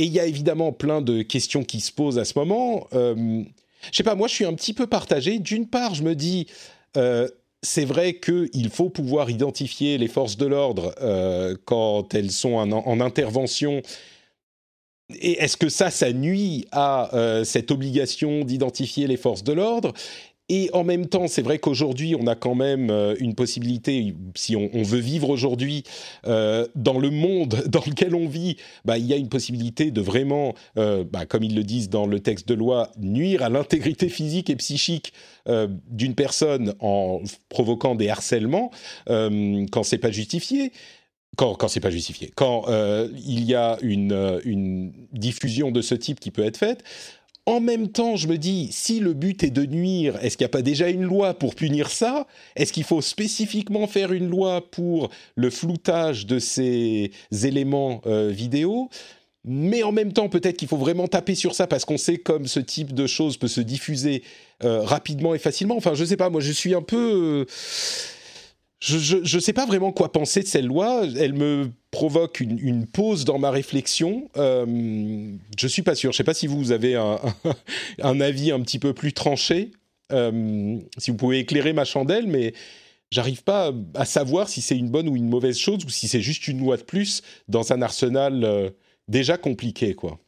Et il y a évidemment plein de questions qui se posent à ce moment. Euh, je sais pas, moi je suis un petit peu partagé. D'une part, je me dis, euh, c'est vrai qu'il faut pouvoir identifier les forces de l'ordre euh, quand elles sont en, en intervention. Et est-ce que ça, ça nuit à cette obligation d'identifier les forces de l'ordre? Et en même temps, c'est vrai qu'aujourd'hui, on a quand même euh, une possibilité, si on, veut vivre aujourd'hui euh, dans le monde dans lequel on vit, bah, il y a une possibilité de vraiment, euh, bah, comme ils le disent dans le texte de loi, nuire à l'intégrité physique et psychique d'une personne en provoquant des harcèlements quand c'est pas justifié. Quand, c'est pas justifié, quand il y a une diffusion de ce type qui peut être faite, en même temps, je me dis, si le but est de nuire, est-ce qu'il n'y a pas déjà une loi pour punir ça? Est-ce qu'il faut spécifiquement faire une loi pour le floutage de ces éléments euh, vidéo? Mais en même temps, peut-être qu'il faut vraiment taper sur ça parce qu'on sait comme ce type de choses peut se diffuser euh, rapidement et facilement. Enfin, je sais pas, moi je suis un peu... Euh, je ne sais pas vraiment quoi penser de cette loi. Elle me provoque une, pause dans ma réflexion. Euh, je suis pas sûr. Je sais pas si vous avez un, un avis un petit peu plus tranché. Euh, si vous pouvez éclairer ma chandelle, mais j'arrive pas à savoir si c'est une bonne ou une mauvaise chose ou si c'est juste une loi de plus dans un arsenal euh, déjà compliqué, quoi.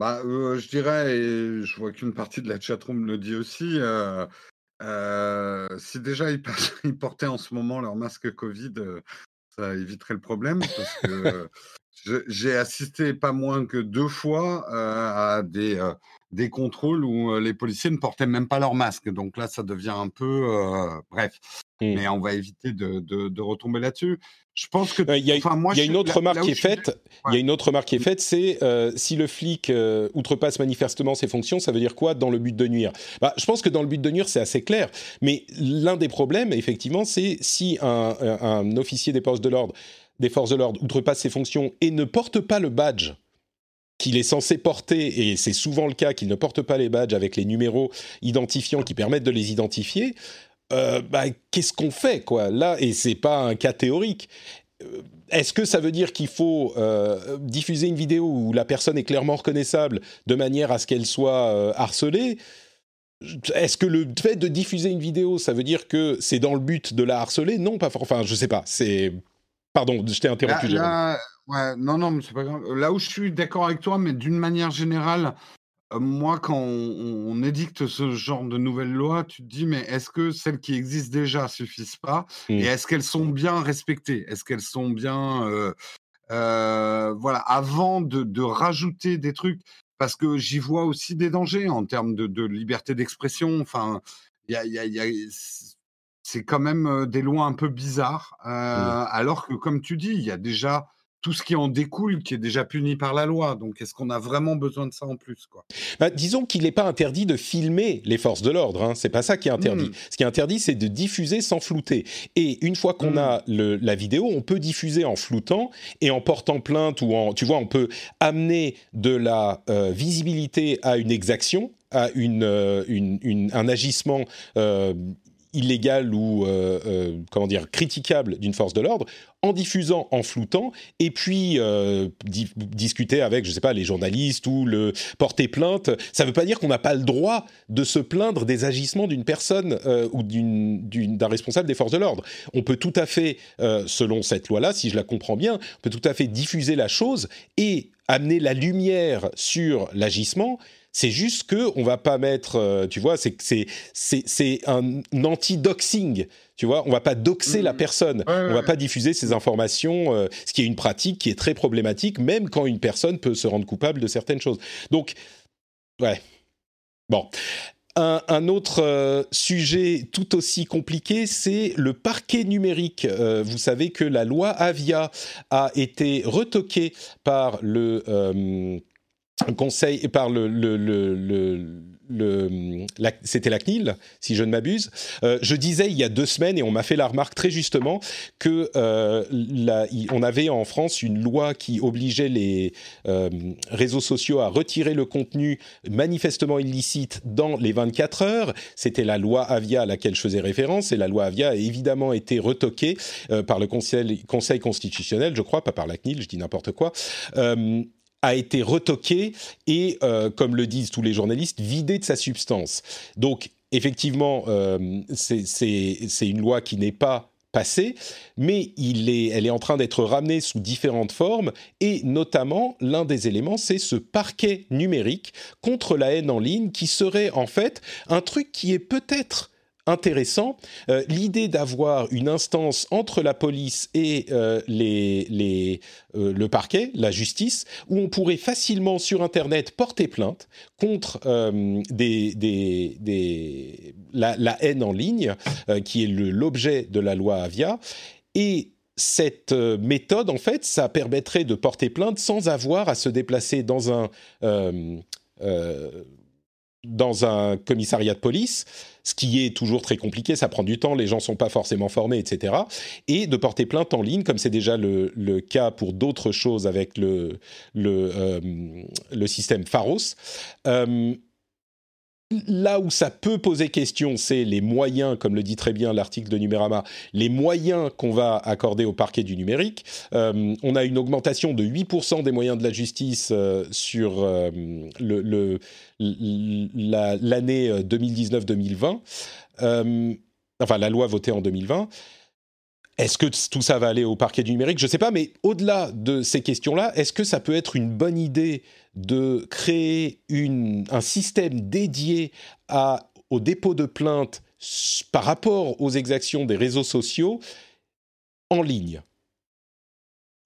Bah, euh, je dirais, et je vois qu'une partie de la chatroom le dit aussi, euh, euh, si déjà ils, ils, portaient en ce moment leur masque Covid, ça éviterait le problème parce que j'ai assisté pas moins que deux fois à des, des contrôles où les policiers ne portaient même pas leur masque. Donc là, ça devient un peu... bref. Mmh. Mais on va éviter de, de, de retomber là-dessus. Je pense que. Il y a, une autre remarque qui est faite. Il y a une autre remarque qui est faite, c'est euh, si le flic euh, outrepasse manifestement ses fonctions, ça veut dire quoi dans le but de nuire? Bah, Je pense que dans le but de nuire, c'est assez clair. Mais l'un des problèmes, effectivement, c'est si un, un, officier des forces de l'ordre, des forces de l'ordre, outrepasse ses fonctions et ne porte pas le badge qu'il est censé porter, et c'est souvent le cas qu'il ne porte pas les badges avec les numéros identifiants qui permettent de les identifier, euh, bah, qu'est-ce qu'on fait quoi? Là Et c'est pas un cas théorique. Euh, est-ce que ça veut dire qu'il faut euh, diffuser une vidéo où la personne est clairement reconnaissable de manière à ce qu'elle soit harcelée? Est-ce que le fait de diffuser une vidéo, ça veut dire que c'est dans le but de la harceler? Non, pas Enfin, je sais pas. C'est pardon, je t'ai interrompu. Là, ouais, non, non, mais c'est pas grave. Là où je suis d'accord avec toi, mais d'une manière générale, moi, quand on, édicte ce genre de nouvelles lois, tu te dis, mais est-ce que celles qui existent déjà suffisent pas? Et mmh. est-ce qu'elles sont bien respectées? Est-ce qu'elles sont bien... Euh, voilà, avant de, rajouter des trucs, parce que j'y vois aussi des dangers en termes de, liberté d'expression. Enfin, y a, y a, c'est quand même des lois un peu bizarres, mmh. alors que, comme tu dis, il y a déjà tout ce qui en découle qui est déjà puni par la loi. Donc, est-ce qu'on a vraiment besoin de ça en plus quoi? Bah, Disons qu'il n'est pas interdit de filmer les forces de l'ordre. Hein. C'est pas ça qui est interdit. Mmh. Ce qui est interdit, c'est de diffuser sans flouter. Et une fois qu'on mmh. a le, la vidéo, on peut diffuser en floutant et en portant plainte ou en, tu vois, on peut amener de la euh, visibilité à une exaction à une, euh, une, une, un agissement euh, illégal ou euh, euh, comment dire critiquable d'une force de l'ordre en diffusant en floutant et puis euh, discuter avec je sais pas les journalistes ou le porter plainte. Ça veut pas dire qu'on n'a pas le droit de se plaindre des agissements d'une personne ou d'un responsable des forces de l'ordre. On peut tout à fait selon cette loi là si je la comprends bien on peut tout à fait diffuser la chose et amener la lumière sur l'agissement c'est juste que on va pas mettre, euh, tu vois, c'est c'est c'est un anti-doxing. Tu vois, on va pas doxer la mmh. personne, on va pas diffuser ces informations, euh, ce qui est une pratique qui est très problématique, même quand une personne peut se rendre coupable de certaines choses. Donc, ouais, bon. Un, autre euh, sujet tout aussi compliqué, c'est le parquet numérique. vous savez que la loi Avia a été retoquée par le conseil par le, le, le, le c'était la CNIL, si je ne m'abuse. Euh, je disais il y a deux semaines, et on m'a fait la remarque très justement, que euh, la, on avait en France une loi qui obligeait les euh, réseaux sociaux à retirer le contenu manifestement illicite dans les 24 heures. C'était la loi Avia à laquelle je faisais référence, et la loi Avia a évidemment été retoquée par le conseil, conseil constitutionnel, je crois, pas par la CNIL, je dis n'importe quoi a été retoqué et, euh, comme le disent tous les journalistes, vidé de sa substance. Donc, effectivement, euh, c'est une loi qui n'est pas passée, mais il est, elle est en train d'être ramenée sous différentes formes, et notamment, l'un des éléments, c'est ce parquet numérique contre la haine en ligne, qui serait en fait un truc qui est peut-être intéressant. Euh, l'idée d'avoir une instance entre la police et euh, les, les, euh, le parquet, la justice, où on pourrait facilement sur Internet porter plainte contre des, des, des, la, la, haine en ligne, qui est l'objet de la loi Avia. Et cette méthode, en fait, ça permettrait de porter plainte sans avoir à se déplacer dans un dans un commissariat de police, ce qui est toujours très compliqué, ça prend du temps, les gens sont pas forcément formés, etc. Et de porter plainte en ligne, comme c'est déjà le, cas pour d'autres choses avec le, le, euh, système Pharos. Euh, Là où ça peut poser question, c'est les moyens, comme le dit très bien l'article de Numérama, les moyens qu'on va accorder au parquet du numérique. Euh, on a une augmentation de 8% des moyens de la justice euh, sur euh, l'année 2019-2020. Euh, enfin, la loi votée en 2020. Est-ce que tout ça va aller au parquet du numérique? Je ne sais pas, mais au-delà de ces questions-là, est-ce que ça peut être une bonne idée de créer une, un système dédié à, au dépôt de plainte par rapport aux exactions des réseaux sociaux en ligne?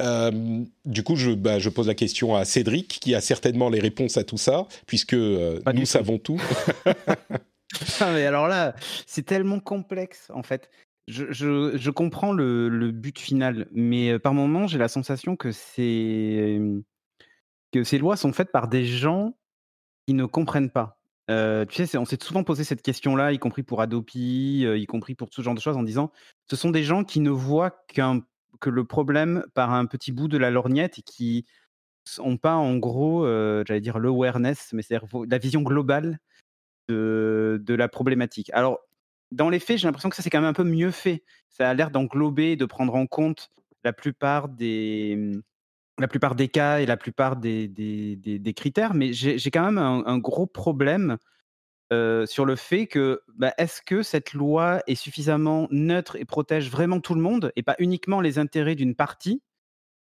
Euh, du coup, je, bah, je, pose la question à Cédric, qui a certainement les réponses à tout ça, puisque euh, nous savons tout. mais alors là, c'est tellement complexe, en fait. Je, comprends le, but final, mais par moments, j'ai la sensation que c'est que ces lois sont faites par des gens qui ne comprennent pas. Tu sais, on s'est souvent posé cette question-là, y compris pour Adopi, y compris pour tout ce genre de choses, en disant ce sont des gens qui ne voient qu'un que le problème par un petit bout de la lorgnette et qui n'ont pas, en gros, j'allais dire l'awareness, mais c'est-à-dire la vision globale de, de la problématique. Alors, dans les faits, j'ai l'impression que ça, c'est quand même un peu mieux fait. Ça a l'air d'englober, de prendre en compte la plupart des, la plupart des cas et la plupart des, des, des, critères, mais j'ai quand même un, gros problème euh, sur le fait que bah, est-ce que cette loi est suffisamment neutre et protège vraiment tout le monde et pas uniquement les intérêts d'une partie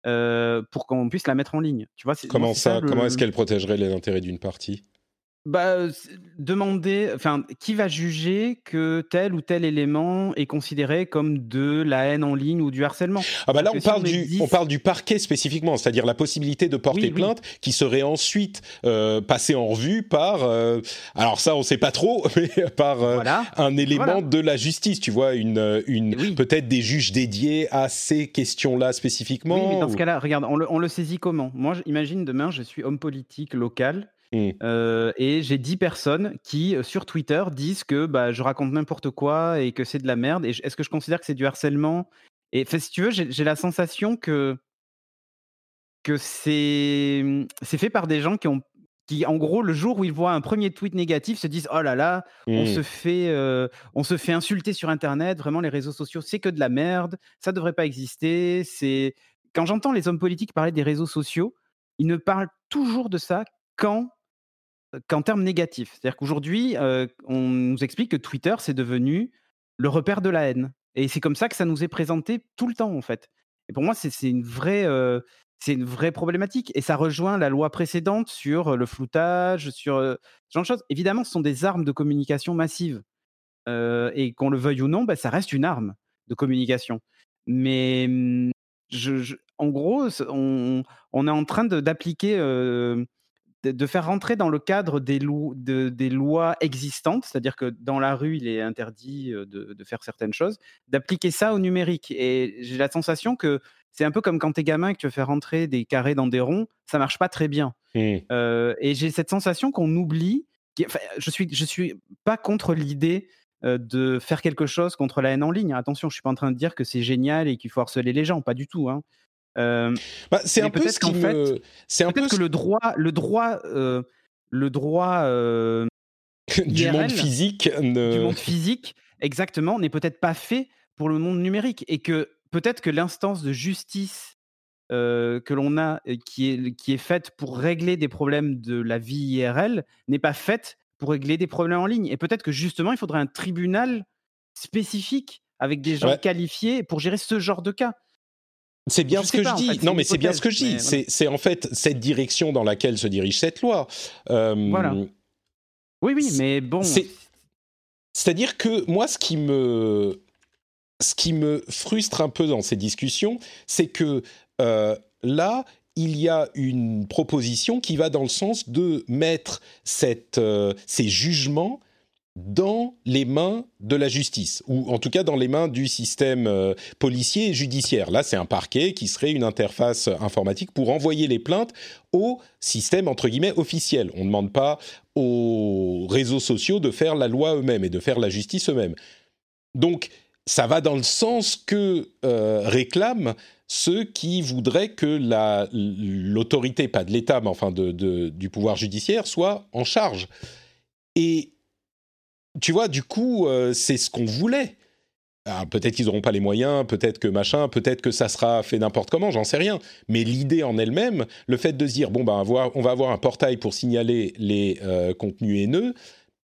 euh, pour qu'on puisse la mettre en ligne? Tu vois, Comment ça, Comment est-ce qu'elle protégerait les intérêts d'une partie? Bah, demander, enfin, qui va juger que tel ou tel élément est considéré comme de la haine en ligne ou du harcèlement? Ah bah là, on parle, du, on parle du parquet spécifiquement, c'est-à-dire la possibilité de porter plainte qui serait ensuite euh, passée en revue par, euh, alors ça, on sait pas trop, mais par euh, un élément de la justice, tu vois, une, une peut-être des juges dédiés à ces questions-là spécifiquement. Oui, mais dans ce cas-là, regarde, on le, on le saisit comment? Moi, imagine demain, je suis homme politique local Mmh. Euh, et j'ai 10 personnes qui, euh, sur Twitter, disent que bah, je raconte n'importe quoi et que c'est de la merde. Et est-ce que je considère que c'est du harcèlement? Et si tu veux, j'ai la sensation que, que c'est fait par des gens qui ont. Qui, en gros, le jour où ils voient un premier tweet négatif, se disent Oh là là, on, se mmh. fait, euh, on se fait insulter sur Internet. Vraiment, les réseaux sociaux, c'est que de la merde. Ça devrait pas exister. C'est Quand j'entends les hommes politiques parler des réseaux sociaux, ils ne parlent toujours de ça quand qu'en termes négatifs. C'est-à-dire qu'aujourd'hui, on nous explique que Twitter, c'est devenu le repère de la haine. Et c'est comme ça que ça nous est présenté tout le temps, en fait. Et pour moi, c'est une vraie... une vraie problématique. Et ça rejoint la loi précédente sur le floutage, sur ce genre de choses. Évidemment, ce sont des armes de communication massive. et qu'on le veuille ou non, bah, ça reste une arme de communication. Mais mmh, en gros, on, est en train d'appliquer de, faire rentrer dans le cadre des, des lois existantes, c'est-à-dire que dans la rue, il est interdit de, faire certaines choses, d'appliquer ça au numérique. Et j'ai la sensation que c'est un peu comme quand t'es gamin et que tu veux faire rentrer des carrés dans des ronds, ça marche pas très bien. Mmh. et j'ai cette sensation qu'on oublie. je suis, je suis pas contre l'idée de faire quelque chose contre la haine en ligne. Attention, je suis pas en train de dire que c'est génial et qu'il faut harceler les gens, pas du tout. Hein. Euh, bah, c'est un peu ce qui fait, c'est un peu que le droit, le droit, euh, le droit euh, du monde physique, du monde physique, exactement, n'est peut-être pas fait pour le monde numérique et que peut-être que l'instance de justice que l'on a, qui est, qui est faite pour régler des problèmes de la vie IRL, n'est pas faite pour régler des problèmes en ligne. Et peut-être que justement, il faudrait un tribunal spécifique avec des gens qualifiés pour gérer ce genre de cas. C'est bien ce que je dis. non, mais c'est bien ce que je dis. C'est en fait cette direction dans laquelle se dirige cette loi. Euh, voilà. Oui, oui, mais bon. C'est-à-dire que moi, ce qui me, ce qui me frustre un peu dans ces discussions, c'est que euh, là, il y a une proposition qui va dans le sens de mettre cette, euh, ces jugements dans les mains de la justice, ou en tout cas dans les mains du système euh, policier et judiciaire. Là, c'est un parquet qui serait une interface informatique pour envoyer les plaintes au système, entre guillemets, officiel. On ne demande pas aux réseaux sociaux de faire la loi eux-mêmes et de faire la justice eux-mêmes. Donc, ça va dans le sens que euh, réclament ceux qui voudraient que l'autorité, pas de l'État, mais enfin de, du pouvoir judiciaire, soit en charge. Et tu vois, du coup, euh, c'est ce qu'on voulait. Peut-être qu'ils n'auront pas les moyens, peut-être que machin, peut-être que ça sera fait n'importe comment, j'en sais rien. Mais l'idée en elle-même, le fait de se dire, bon, ben, on va avoir un portail pour signaler les euh, contenus haineux,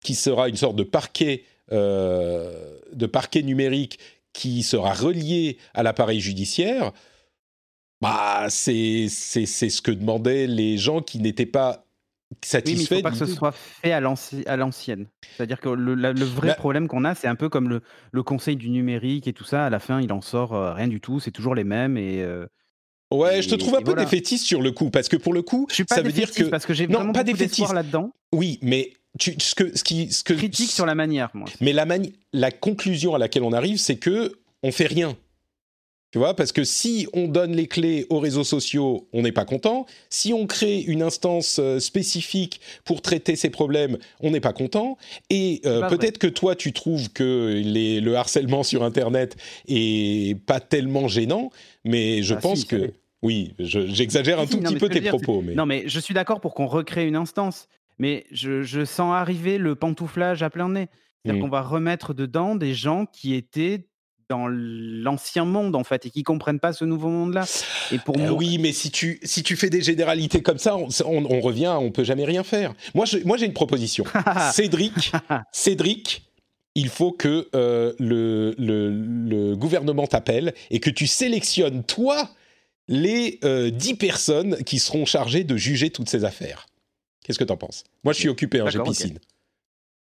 qui sera une sorte de parquet, euh, de parquet numérique qui sera relié à l'appareil judiciaire, bah, c'est ce que demandaient les gens qui n'étaient pas satisfaits. Oui, mais il faut pas que ce soit fait à l'ancienne. C'est-à-dire que le, le vrai bah problème qu'on a, c'est un peu comme le, le, conseil du numérique et tout ça. À la fin, il en sort euh, rien du tout. C'est toujours les mêmes et. Euh, ouais, je te trouve un peu défaitiste sur le coup, parce que pour le coup, je suis pas ça veut dire que parce que j'ai vraiment pas défaitiste là-dedans. Oui, mais tu, ce que ce qui ce que critique sur la manière, moi. Mais la la conclusion à laquelle on arrive, c'est que on fait rien. Tu vois, parce que si on donne les clés aux réseaux sociaux, on n'est pas content. Si on crée une instance euh, spécifique pour traiter ces problèmes, on n'est pas content. Et euh, peut-être que toi, tu trouves que les, le harcèlement sur Internet est pas tellement gênant, mais je ah, pense que oui, j'exagère un tout petit peu tes propos. Mais... Non, mais je suis d'accord pour qu'on recrée une instance, mais je, je, sens arriver le pantouflage à plein nez. C'est-à-dire mmh. qu'on va remettre dedans des gens qui étaient dans l'ancien monde en fait et qui comprennent pas ce nouveau monde-là. Et pour euh, moi... oui, mais si tu si tu fais des généralités comme ça, on, on, revient, on peut jamais rien faire. Moi, moi j'ai une proposition. Cédric, Cédric, il faut que euh, le, le, le, gouvernement t'appelle et que tu sélectionnes toi les euh, 10 personnes qui seront chargées de juger toutes ces affaires. Qu'est-ce que tu en penses? Moi, je suis occupé, hein, j'ai piscine.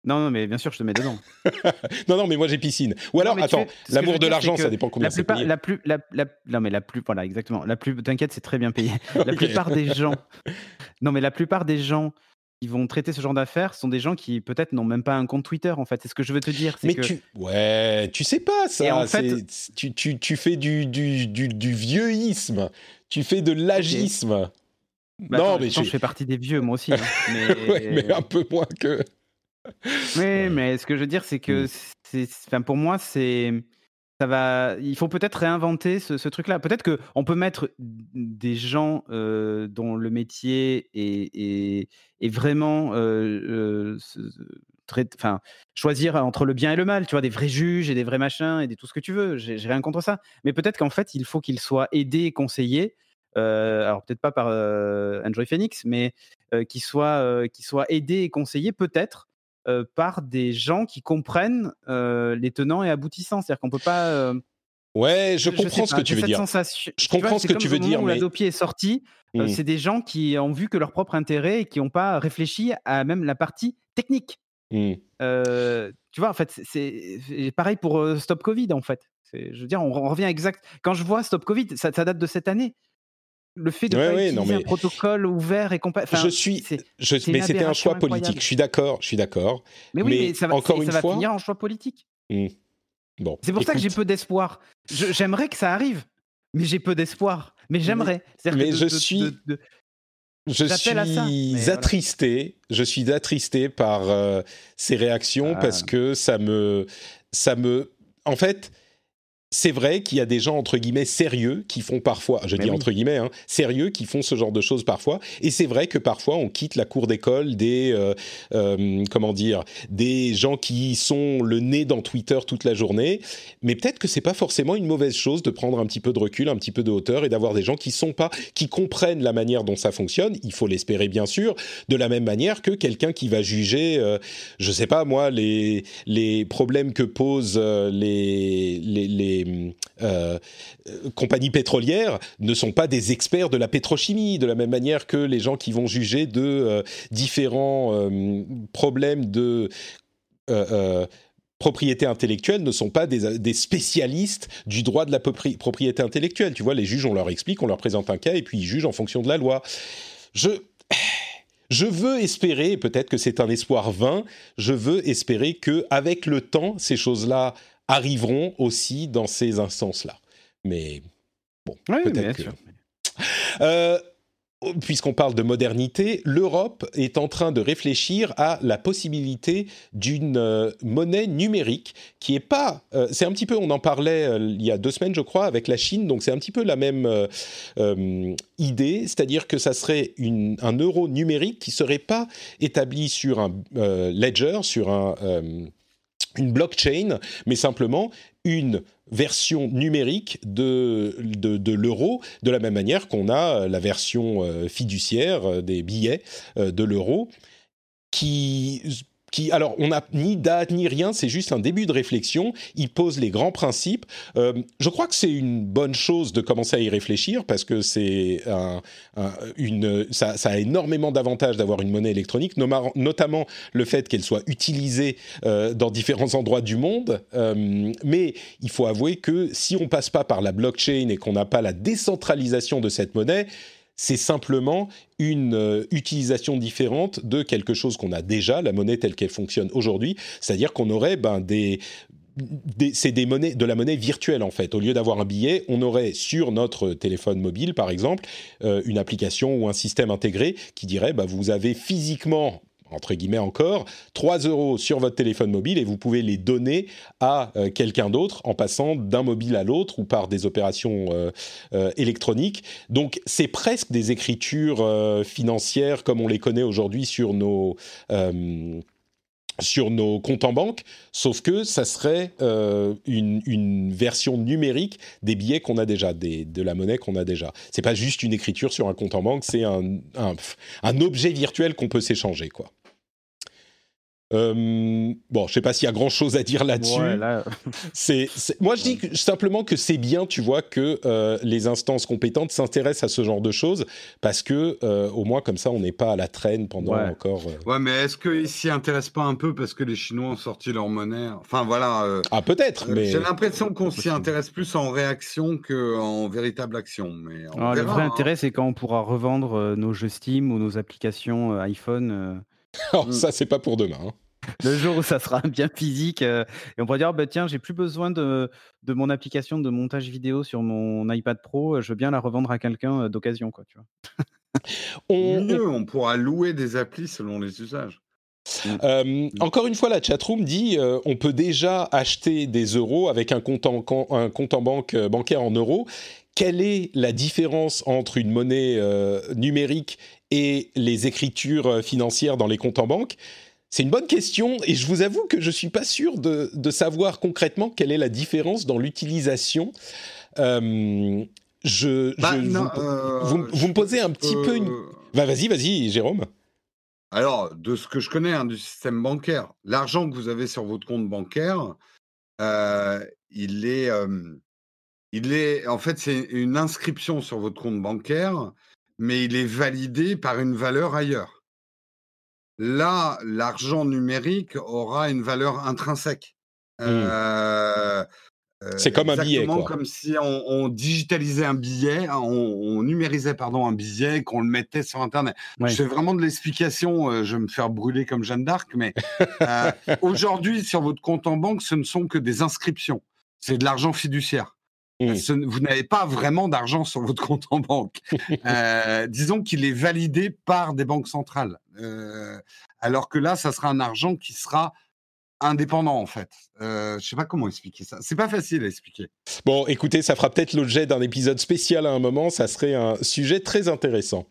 Non, non, mais bien sûr, je te mets dedans. non, non, mais moi j'ai piscine. Ou alors, attends, l'amour de l'argent, ça dépend combien c'est payé. La plus, la, non, mais la plus, voilà, exactement. La plus, t'inquiète, c'est très bien payé. La plupart des gens, non, mais la plupart des gens qui vont traiter ce genre d'affaires sont des gens qui peut-être n'ont même pas un compte Twitter en fait. C'est ce que je veux te dire. Mais tu, ouais, tu sais pas ça. En fait... tu, tu, tu, fais du, du, du, du vieuxisme. Tu fais de l'agisme. Bah, non, mais je fais partie des vieux, moi aussi. Hein, mais... mais un peu moins que. Oui, mais ce que je veux dire, c'est que, mmh. c'est, enfin, pour moi, c'est, ça va. Il faut peut-être réinventer ce, truc-là. Peut-être que on peut mettre des gens euh, dont le métier est, est, vraiment euh, euh, très, enfin, choisir entre le bien et le mal. Tu vois, des vrais juges et des vrais machins et des, tout ce que tu veux. J'ai, rien contre ça. Mais peut-être qu'en fait, il faut qu'ils soient aidés et conseillés. alors peut-être pas par Android Phoenix, mais qu'ils soient, soient aidés et conseillés peut-être euh, par des gens qui comprennent euh, les tenants et aboutissants. C'est-à-dire qu'on peut pas. Euh, ouais, je, comprends ce que tu veux dire. Je comprends ce que tu veux dire. Où mais... la est sortie, mmh. c'est des gens qui ont vu que leur propre intérêt et qui n'ont pas réfléchi à même la partie technique. Mmh. tu vois, en fait, c'est pareil pour Stop Covid, en fait. Je veux dire, on, revient exact. Quand je vois Stop Covid, ça, ça date de cette année le fait de ouais, utiliser un protocole ouvert et compatible. je suis, je, mais c'était un choix politique. Je suis d'accord, je suis d'accord. Mais oui, mais, ça va, encore une ça va finir en choix politique. Hmm. Bon. C'est pour ça que j'ai peu d'espoir. J'aimerais que ça arrive, mais j'ai peu d'espoir. Mais j'aimerais. Mais, je suis. je suis attristé. Je suis attristé par euh, ces réactions ah. parce que ça me, ça me. En fait, c'est vrai qu'il y a des gens entre guillemets sérieux qui font parfois, je dis entre guillemets, hein, sérieux qui font ce genre de choses parfois. Et c'est vrai que parfois on quitte la cour d'école des, euh, euh, comment dire, des gens qui sont le nez dans Twitter toute la journée. Mais peut-être que c'est pas forcément une mauvaise chose de prendre un petit peu de recul, un petit peu de hauteur et d'avoir des gens qui sont pas, qui comprennent la manière dont ça fonctionne. Il faut l'espérer bien sûr, de la même manière que quelqu'un qui va juger, euh, je sais pas moi, les les problèmes que posent les, les, les euh, compagnies pétrolières ne sont pas des experts de la pétrochimie, de la même manière que les gens qui vont juger de euh, différents euh, problèmes de propriété intellectuelle ne sont pas des, spécialistes du droit de la propriété intellectuelle. Tu vois, les juges, on leur explique, on leur présente un cas et puis ils jugent en fonction de la loi. Je je veux espérer, peut-être que c'est un espoir vain, je veux espérer que avec le temps, ces choses-là arriveront aussi dans ces instances-là. Mais bon, Oui, peut-être que. Euh, Puisqu'on parle de modernité, l'Europe est en train de réfléchir à la possibilité d'une euh, monnaie numérique qui est pas. euh, c'est un petit peu, on en parlait il y a deux semaines, je crois, avec la Chine. Donc c'est un petit peu la même idée, c'est-à-dire que ça serait une- un euro numérique qui serait pas établi sur un ledger, sur un une blockchain, mais simplement une version numérique de, de, l'euro, de la même manière qu'on a euh, la version euh, fiduciaire euh, des billets de l'euro, qui, alors, on n'a ni date ni rien, c'est juste un début de réflexion. Il pose les grands principes. Euh, je crois que c'est une bonne chose de commencer à y réfléchir parce que c'est un, un- une, ça, a énormément d'avantages d'avoir une monnaie électronique, notamment le fait qu'elle soit utilisée euh, dans différents endroits du monde. Euh, mais il faut avouer que si on passe pas par la blockchain et qu'on n'a pas la décentralisation de cette monnaie, c'est simplement une euh, utilisation différente de quelque chose qu'on a déjà, la monnaie telle qu'elle fonctionne aujourd'hui, c'est-à-dire qu'on aurait ben, des, c'est des monnaies, de la monnaie virtuelle en fait. Au lieu d'avoir un billet, on aurait sur notre téléphone mobile, par exemple, euh, une application ou un système intégré qui dirait bah, vous avez physiquement entre guillemets encore, 3 euros sur votre téléphone mobile et vous pouvez les donner à euh, quelqu'un d'autre en passant d'un mobile à l'autre ou par des opérations euh, euh, électroniques. Donc c'est presque des écritures financières comme on les connaît aujourd'hui sur nos... sur nos comptes en banque, sauf que ça serait euh, une, version numérique des billets qu'on a déjà, de la monnaie qu'on a déjà. C'est pas juste une écriture sur un compte en banque, c'est un, un, un objet virtuel qu'on peut s'échanger, quoi. Euh, bon, je sais pas s'il y a grand chose à dire là-dessus. Ouais, là, C'est, c'est- moi, je dis que- simplement que c'est bien, tu vois, que euh, les instances compétentes s'intéressent à ce genre de choses parce que euh, au moins comme ça, on n'est pas à la traîne pendant Ouais. encore. euh, Ouais, mais est-ce qu'ils s'y intéressent pas un peu parce que les Chinois ont sorti leur monnaie? Enfin voilà. euh, Ah, peut-être, mais J'ai l'impression qu'on s'y intéresse plus en réaction qu'en véritable action. Mais on alors, le vrai hein. intérêt, c'est quand on pourra revendre nos jeux Steam ou nos applications euh, iPhone. Euh, Alors, ça, c'est pas pour demain. hein. le jour où ça sera bien physique euh, et on pourra dire bah, tiens j'ai plus besoin de, de mon application de montage vidéo sur mon iPad Pro je veux bien la revendre à quelqu'un euh, d'occasion quoi tu vois On- Mieux, on pourra louer des applis selon les usages. Euh, encore une fois, la chatroom dit euh, on peut déjà acheter des euros avec un compte en, can- un compte en banque euh, bancaire en euros. Quelle est la différence entre une monnaie euh, numérique et les écritures euh, financières dans les comptes en banque? C'est une bonne question et je vous avoue que je suis pas sûr de, de savoir concrètement quelle est la différence dans l'utilisation. Euh, je, Bah, je- non, vous, euh, vous me- posez un petit peu une. Bah, vas-y, vas-y, Jérôme. Alors, de ce que je connais hein, du système bancaire, l'argent que vous avez sur votre compte bancaire, il est, il est, en fait, c'est une inscription sur votre compte bancaire, mais il est validé par une valeur ailleurs. Là, l'argent numérique aura une valeur intrinsèque. Euh, euh, C'est comme un billet, exactement comme si on, on digitalisait un billet, on, on numérisait pardon un billet, qu'on le mettait sur Internet. Ouais. Fais vraiment de l'explication. euh, je vais me faire brûler comme Jeanne d'Arc, mais euh, aujourd'hui sur votre compte en banque, ce ne sont que des inscriptions. C'est de l'argent fiduciaire. Vous n'avez pas vraiment d'argent sur votre compte en banque. Euh, disons qu'il est validé par des banques centrales. Euh, alors que là, ça sera un argent qui sera indépendant en fait. Euh, je sais pas comment expliquer ça. C'est pas facile à expliquer. Bon, écoutez, ça fera peut-être l'objet d'un épisode spécial à un moment, ça serait un sujet très intéressant.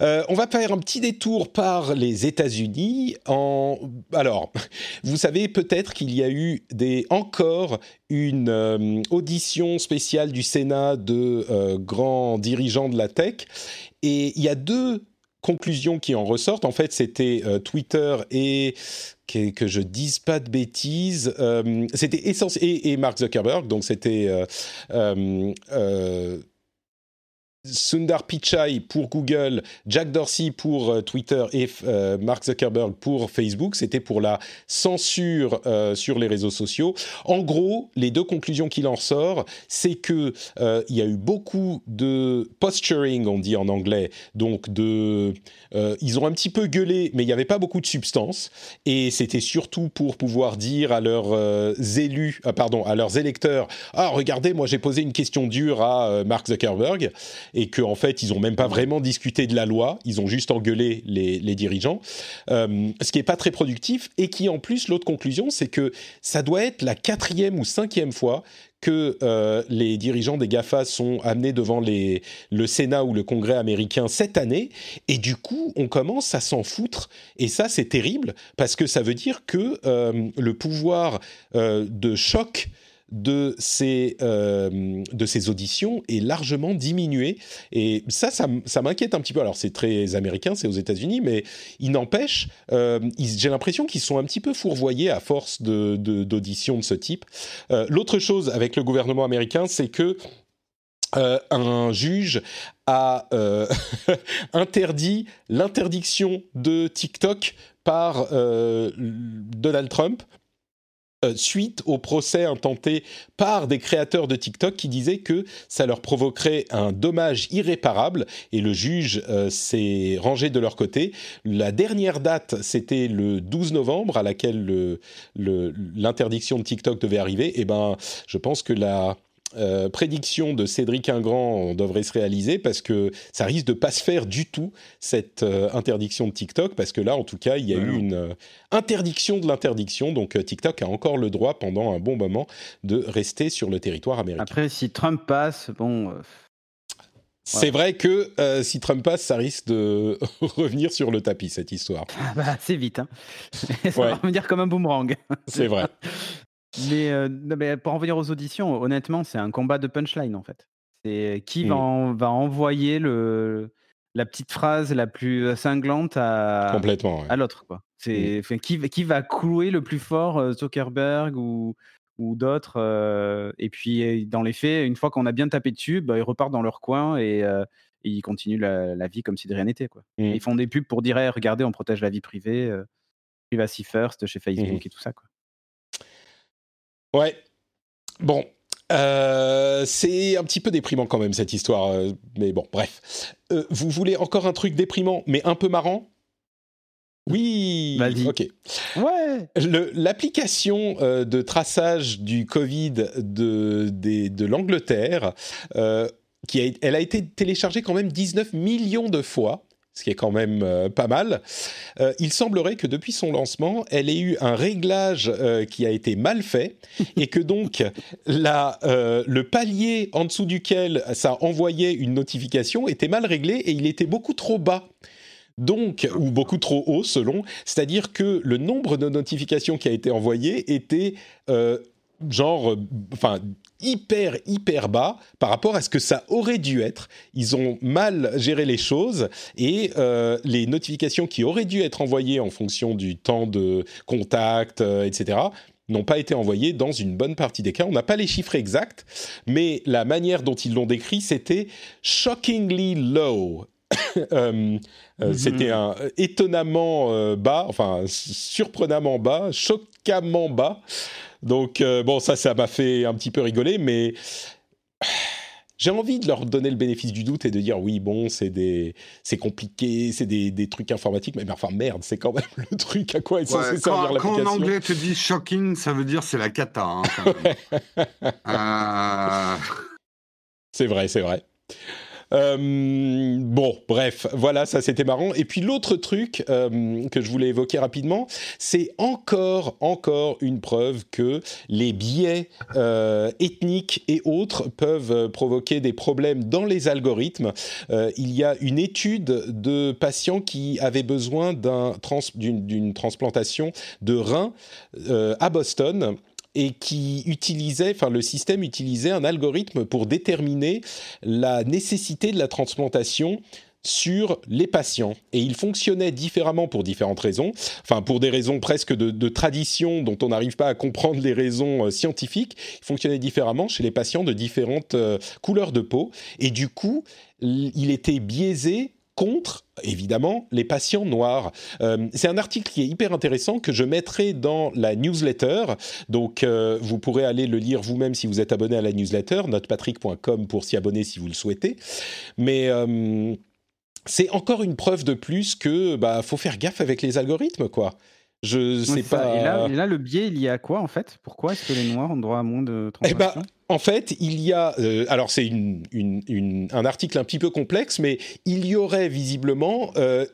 Euh, on va faire un petit détour par les États-Unis. En... Alors, vous savez peut-être qu'il y a eu des... encore une euh, audition spéciale du Sénat de euh, grands dirigeants de la tech, et il y a deux conclusions qui en ressortent. En fait, c'était euh, Twitter et que, que je dise pas de bêtises. euh, c'était essentiel et, Mark Zuckerberg, donc c'était euh, Sundar Pichai pour Google, Jack Dorsey pour euh, Twitter et euh, Mark Zuckerberg pour Facebook. C'était pour la censure euh, sur les réseaux sociaux. En gros, les deux conclusions qu'il en ressort, c'est que il y a eu beaucoup de posturing, on dit en anglais, donc ils ont un petit peu gueulé, mais il n'y avait pas beaucoup de substance, et c'était surtout pour pouvoir dire à leurs élus, pardon, à leurs électeurs, ah regardez, moi j'ai posé une question dure à Mark Zuckerberg et qu'en en fait, ils n'ont même pas vraiment discuté de la loi, ils ont juste engueulé les, dirigeants, euh, ce qui n'est pas très productif, et qui en plus, l'autre conclusion, c'est que ça doit être la quatrième ou cinquième fois que euh, les dirigeants des GAFA sont amenés devant le Sénat ou le Congrès américain cette année, et du coup, on commence à s'en foutre, et ça, c'est terrible, parce que ça veut dire que euh, le pouvoir de choc de ces, euh, de ces auditions est largement diminué. Et ça, ça, m'inquiète un petit peu. Alors, c'est très américain, c'est aux États-Unis, mais il n'empêche, euh, j'ai l'impression qu'ils sont un petit peu fourvoyés à force d'auditions de, de, ce type. Euh, l'autre chose avec le gouvernement américain, c'est que un juge a interdit l'interdiction de TikTok par Donald Trump suite au procès intenté par des créateurs de TikTok qui disaient que ça leur provoquerait un dommage irréparable et le juge euh, s'est rangé de leur côté. La dernière date, c'était le 12 novembre à laquelle l'interdiction de TikTok devait arriver. Et eh ben, je pense que la euh, prédiction de Cédric Ingrand devrait se réaliser parce que ça risque de pas se faire du tout cette euh, interdiction de TikTok parce que là en tout cas il y a eu une euh, interdiction de l'interdiction donc TikTok a encore le droit pendant un bon moment de rester sur le territoire américain. Après si Trump passe bon c'est vrai que si Trump passe, ça risque de revenir sur le tapis, cette histoire. Ah bah, c'est vite. Hein. ça va revenir comme un boomerang. C'est vrai. Euh, mais, pour en venir aux auditions, honnêtement, c'est un combat de punchline en fait. C'est qui va, mmh. va envoyer le, la petite phrase la plus cinglante à, Complètement, à l'autre. Quoi. C'est, mmh. qui, qui va clouer le plus fort euh, Zuckerberg ou, ou d'autres. Euh, et puis, dans les faits, une fois qu'on a bien tapé dessus, bah, ils repartent dans leur coin et, ils continuent la, vie comme si de rien n'était. Quoi. Mmh. Ils font des pubs pour dire regardez, on protège la vie privée, privacy first chez Facebook et tout ça. Quoi. Ouais. Bon. Euh, c'est un petit peu déprimant quand même cette histoire, euh, mais bon, bref. Euh, vous voulez encore un truc déprimant, mais un peu marrant? Oui, ok. Ouais. L'application de traçage du Covid de, de l'Angleterre, qui a, elle a été téléchargée quand même 19 millions de fois ce qui est quand même euh, pas mal. Euh, il semblerait que depuis son lancement, elle ait eu un réglage euh, qui a été mal fait et que donc la, le palier en dessous duquel ça envoyait une notification était mal réglé et il était beaucoup trop bas. Donc, ou beaucoup trop haut selon, c'est-à-dire que le nombre de notifications qui a été envoyé était genre, enfin, hyper, hyper bas par rapport à ce que ça aurait dû être. Ils ont mal géré les choses et euh, les notifications qui auraient dû être envoyées en fonction du temps de contact, euh, etc., n'ont pas été envoyées dans une bonne partie des cas. On n'a pas les chiffres exacts, mais la manière dont ils l'ont décrit, c'était shockingly low. Euh, mm-hmm. C'était un étonnamment bas, enfin surprenamment bas, choquamment bas. Donc, euh, bon, ça, ça m'a fait un petit peu rigoler, mais j'ai envie de leur donner le bénéfice du doute et de dire oui, bon, c'est des, c'est compliqué, c'est des, des, trucs informatiques, mais, enfin merde, c'est quand même le truc à quoi est censé servir l'application. Quand en anglais te dit shocking, ça veut dire c'est la cata. Hein, euh. C'est vrai, c'est vrai. Euh, bon, bref, voilà, ça c'était marrant. Et puis l'autre truc euh, que je voulais évoquer rapidement, c'est encore, encore une preuve que les biais euh, ethniques et autres peuvent provoquer des problèmes dans les algorithmes. il y a une étude de patients qui avaient besoin d'une transplantation de rein à Boston et qui utilisait, enfin le système utilisait un algorithme pour déterminer la nécessité de la transplantation sur les patients. Et il fonctionnait différemment pour différentes raisons, enfin pour des raisons presque de, tradition dont on n'arrive pas à comprendre les raisons euh, scientifiques, il fonctionnait différemment chez les patients de différentes euh, couleurs de peau. Et du coup il était biaisé contre, évidemment, les patients noirs. Euh, c'est un article qui est hyper intéressant que je mettrai dans la newsletter. Donc, euh, vous pourrez aller le lire vous-même si vous êtes abonné à la newsletter, notepatrick.com pour s'y abonner si vous le souhaitez. Mais euh, c'est encore une preuve de plus que bah faut faire gaffe avec les algorithmes, quoi. Je sais pas. Et là, et là, le biais, il y a quoi en fait? Pourquoi est-ce que les Noirs ont droit à moins de Eh ben, transactions? en fait, il y a. euh, alors, c'est une, une- une- un article un petit peu complexe, mais il y aurait visiblement euh,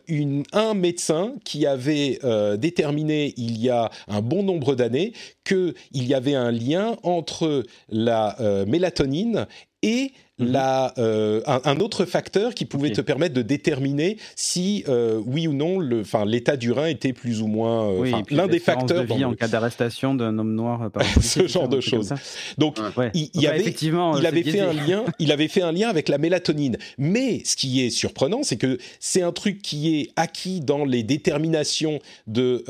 un médecin qui avait euh, déterminé il y a un bon nombre d'années qu'il y avait un lien entre la mélatonine et la, euh, un, un autre facteur qui pouvait te permettre de déterminer si euh, oui ou non l'état du rein était plus ou moins euh, Oui, l'un des facteurs de dans vie le- en cas d'arrestation d'un homme noir par ce genre de choses. Donc Ouais. il, avait, effectivement, il avait c'est fait un lien, il avait fait un lien avec la mélatonine. Mais ce qui est surprenant, c'est que c'est un truc qui est acquis dans les déterminations de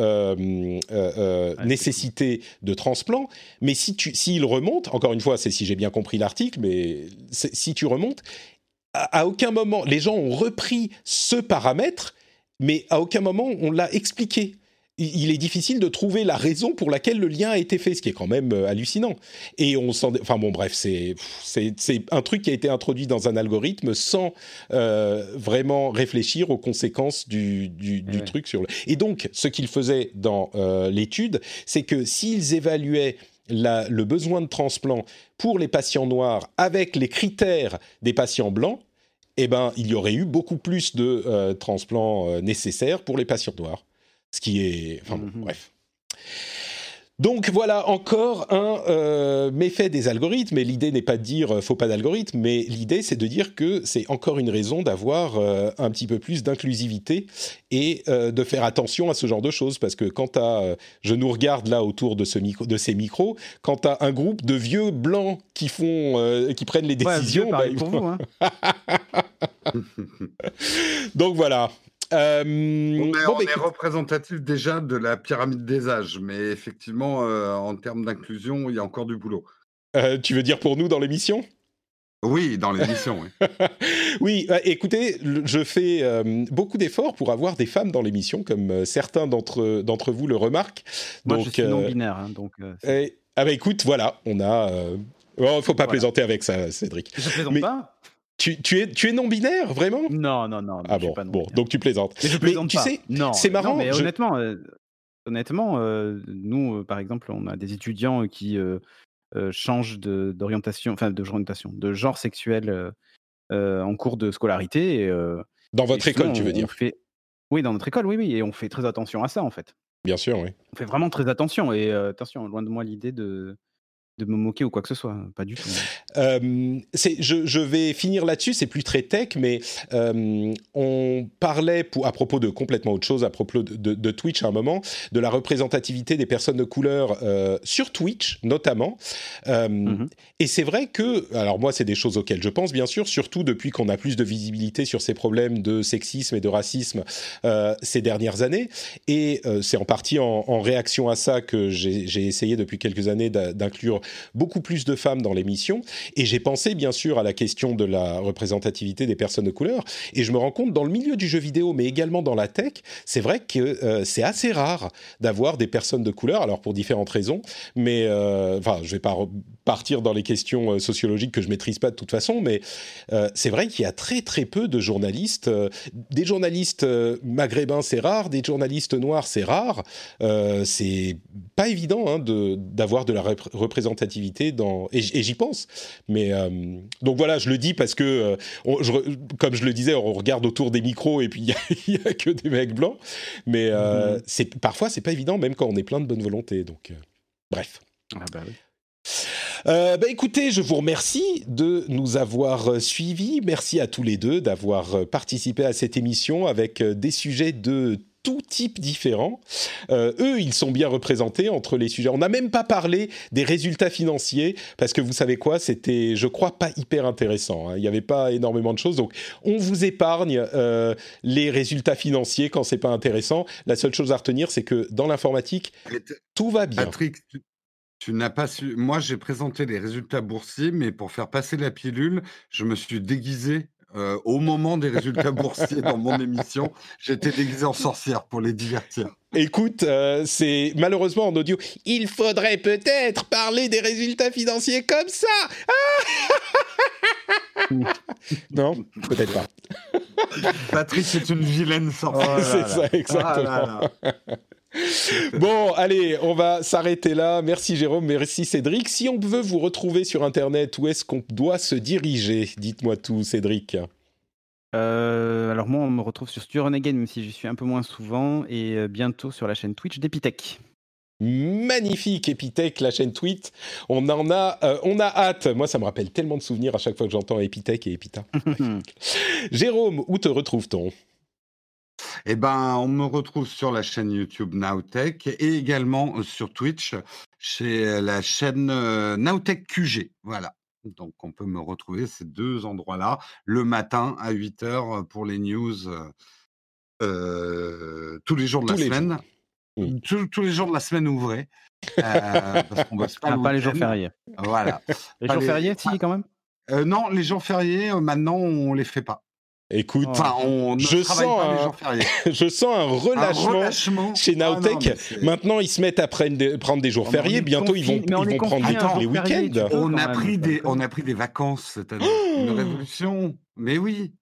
Ouais, nécessité de transplant. Mais si tu, s'il remonte, encore une fois, c'est si j'ai bien compris l'article, mais si tu remontes, à, à aucun moment les gens ont repris ce paramètre, mais à aucun moment on l'a expliqué. Il est difficile de trouver la raison pour laquelle le lien a été fait, ce qui est quand même euh, hallucinant. Et on s'en, enfin bon, bref, c'est c'est c'est un truc qui a été introduit dans un algorithme sans euh, vraiment réfléchir aux conséquences du du, du ouais. truc sur le. Et donc, ce qu'ils faisaient dans euh, l'étude, c'est que s'ils évaluaient la- le besoin de transplant pour les patients noirs avec les critères des patients blancs, eh ben, il y aurait eu beaucoup plus de euh, transplants euh, nécessaires pour les patients noirs. Ce qui est... Enfin bon, Mhm. bref. Donc voilà encore un euh, méfait des algorithmes, et l'idée n'est pas de dire euh, faut pas d'algorithme, mais l'idée c'est de dire que c'est encore une raison d'avoir euh, un petit peu plus d'inclusivité et euh, de faire attention à ce genre de choses, parce que quand euh, je nous regarde là autour de, ce micro, de ces micros, quand tu as un groupe de vieux blancs qui font, qui prennent les Ouais, décisions, vieux, bah, pour vous. Hein. donc voilà. Euh, On est, bon, on bah, est représentatif déjà de la pyramide des âges, mais effectivement, euh, en termes d'inclusion, il y a encore du boulot. euh, tu veux dire pour nous dans l'émission? Oui, dans l'émission. oui. Oui, euh, écoutez, je fais euh, beaucoup d'efforts pour avoir des femmes dans l'émission, comme euh, certains d'entre d'entre vous le remarquent. Moi, je Donc, suis euh, non binaire, hein, donc. euh, et- ah bah écoute, voilà, on a. Euh... Oh, faut pas Voilà. plaisanter avec ça, Cédric. Je plaisante mais- pas Tu, tu es tu es non binaire, vraiment? Non, non, non. Ah je suis bon, pas bon, donc tu plaisantes. Mais je Mais plaisante tu pas. sais, non, c'est non, marrant, mais je- honnêtement, euh, honnêtement, euh, nous, euh, par exemple, on a des étudiants qui changent de- d'orientation, enfin d'orientation, de genre sexuel en cours de scolarité. Et, Dans votre école, tu veux dire? fait... Oui, dans notre école, oui, oui, et on fait très attention à ça, en fait. Bien sûr, oui. On fait vraiment très attention. Et attention, loin de moi l'idée de, de me moquer ou quoi que ce soit, pas du tout. Euh, c'est- je, je vais finir là-dessus, c'est plus très tech, mais euh, on parlait pour, à propos de complètement autre chose, à propos de, de- de Twitch à un moment, de la représentativité des personnes de couleur euh, sur Twitch notamment. Euh, Mhm. Et c'est vrai que, alors moi c'est des choses auxquelles je pense bien sûr, surtout depuis qu'on a plus de visibilité sur ces problèmes de sexisme et de racisme euh, ces dernières années. Et euh, c'est en partie en, en réaction à ça que j'ai essayé depuis quelques années d'inclure beaucoup plus de femmes dans l'émission. Et j'ai pensé bien sûr à la question de la représentativité des personnes de couleur. Et je me rends compte dans le milieu du jeu vidéo, mais également dans la tech, c'est vrai que euh, c'est assez rare d'avoir des personnes de couleur. Alors pour différentes raisons, mais euh, enfin, je vais pas partir dans les questions euh, sociologiques que je maîtrise pas de toute façon, mais euh, c'est vrai qu'il y a très très peu de journalistes. des journalistes maghrébins, c'est rare. Des journalistes noirs, c'est rare. C'est pas évident hein, de d'avoir de la repré- représentativité dans et, j'y pense. Mais euh, donc voilà, je le dis parce que euh, on- je re- comme je le disais, on regarde autour des micros et puis il y, a- il y a que des mecs blancs. Mais euh, Mhm. c'est parfois c'est pas évident, même quand on est plein de bonne volonté. Donc euh, bref. Ah bah oui. Euh, bah écoutez, je vous remercie de nous avoir suivis. Merci à tous les deux d'avoir participé à cette émission avec des sujets de tout type différents. Euh, eux, ils sont bien représentés entre les sujets. On n'a même pas parlé des résultats financiers parce que vous savez quoi, c'était, je crois, pas hyper intéressant. hein. Il n'y avait pas énormément de choses, donc on vous épargne euh, les résultats financiers quand c'est pas intéressant. La seule chose à retenir, c'est que dans l'informatique, tout va bien. Patrick, tu, tu n'as pas su. Moi, j'ai présenté les résultats boursiers, mais pour faire passer la pilule, je me suis déguisé euh, au moment des résultats boursiers dans mon émission. J'étais déguisé en sorcière pour les divertir. Écoute, euh, c'est malheureusement en audio. Il faudrait peut-être parler des résultats financiers comme ça. Ah non, peut-être pas. Patrick est une vilaine sorcière. c'est ça, exactement. Ah là là. Bon, allez, on va s'arrêter là. Merci Jérôme, merci Cédric. Si on veut vous retrouver sur Internet, où est-ce qu'on doit se diriger? Dites-moi tout, Cédric. Euh, alors moi, on me retrouve sur Stu Renegade, même si j'y suis un peu moins souvent, et euh, bientôt sur la chaîne Twitch d'Epitech. Magnifique Epitech, la chaîne Tweet. On en a, euh, on a hâte. Moi, ça me rappelle tellement de souvenirs à chaque fois que j'entends Epitech et Epita. Jérôme, où te retrouve-t-on? Eh ben, on me retrouve sur la chaîne YouTube Nowtech et également euh, sur Twitch chez euh, la chaîne euh, Nowtech QG. Voilà. Donc, on peut me retrouver ces deux endroits-là le matin à 8 h pour les news euh, tous les jours de Tous la semaine. Oui. Tous, tous les jours de la semaine ouvrés. euh, parce qu'on bosse pas, Ah, le pas les jours fériés. Voilà. Les Pas jours les- fériés, si, quand même? Euh, non, les jours fériés, maintenant, on les fait pas. Écoute, Enfin, on ne Je sens pas un les jours fériés. je sens un Un relâchement. Chez Ah mais c'est- maintenant ils se mettent à prendre des, prendre des jours on fériés. Bientôt ils vont, ils prendre tous un les week-ends. On a pris des, on a pris des vacances cette année. Une révolution. Mais oui.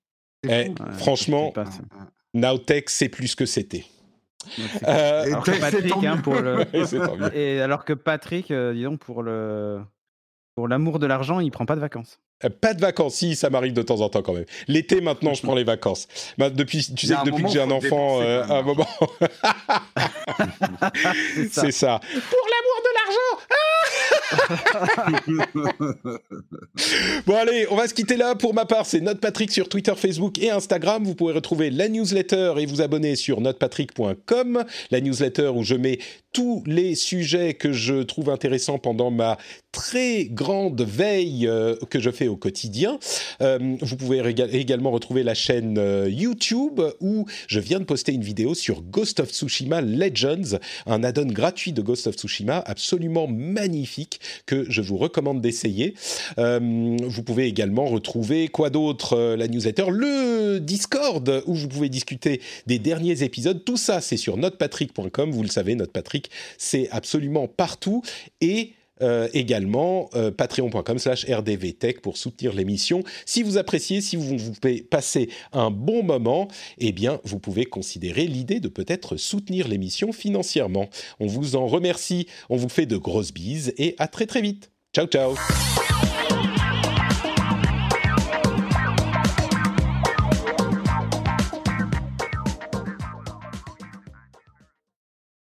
Eh, Franchement, pas, c'est- Ah, ah. Nowtech, c'est plus ce que c'était. Euh, Et Alors Patrick, hein, pour le... Et alors que Patrick, euh, dis donc, pour le pour l'amour de l'argent, il prend pas de vacances. Euh, Pas de vacances, si, ça m'arrive de temps en temps quand même. L'été, maintenant, je prends les vacances. Bah, depuis, tu sais que depuis que j'ai un enfant, euh, un moment, C'est ça. c'est ça. Pour l'amour de l'argent Bon allez, on va se quitter là. Pour ma part, c'est Note Patrick sur Twitter, Facebook et Instagram. Vous pouvez retrouver la newsletter et vous abonner sur notepatrick.com, la newsletter où je mets tous les sujets que je trouve intéressants pendant ma très grande veille euh, que je fais au quotidien. Euh, vous pouvez également retrouver la chaîne euh, YouTube où je viens de poster une vidéo sur Ghost of Tsushima Legends, un add-on gratuit de Ghost of Tsushima absolument magnifique que je vous recommande d'essayer. Euh, vous pouvez également retrouver quoi d'autre euh, La newsletter, le Discord où vous pouvez discuter des derniers épisodes. Tout ça, c'est sur notepatrick.com. Vous le savez, Notepatrick, c'est absolument partout et euh, également euh, patreon.com slash rdvtech pour soutenir l'émission. Si vous appréciez, si vous, vous passer un bon moment, eh bien, vous pouvez considérer l'idée de peut-être soutenir l'émission financièrement. On vous en remercie, on vous fait de grosses bises et à très très vite. Ciao ciao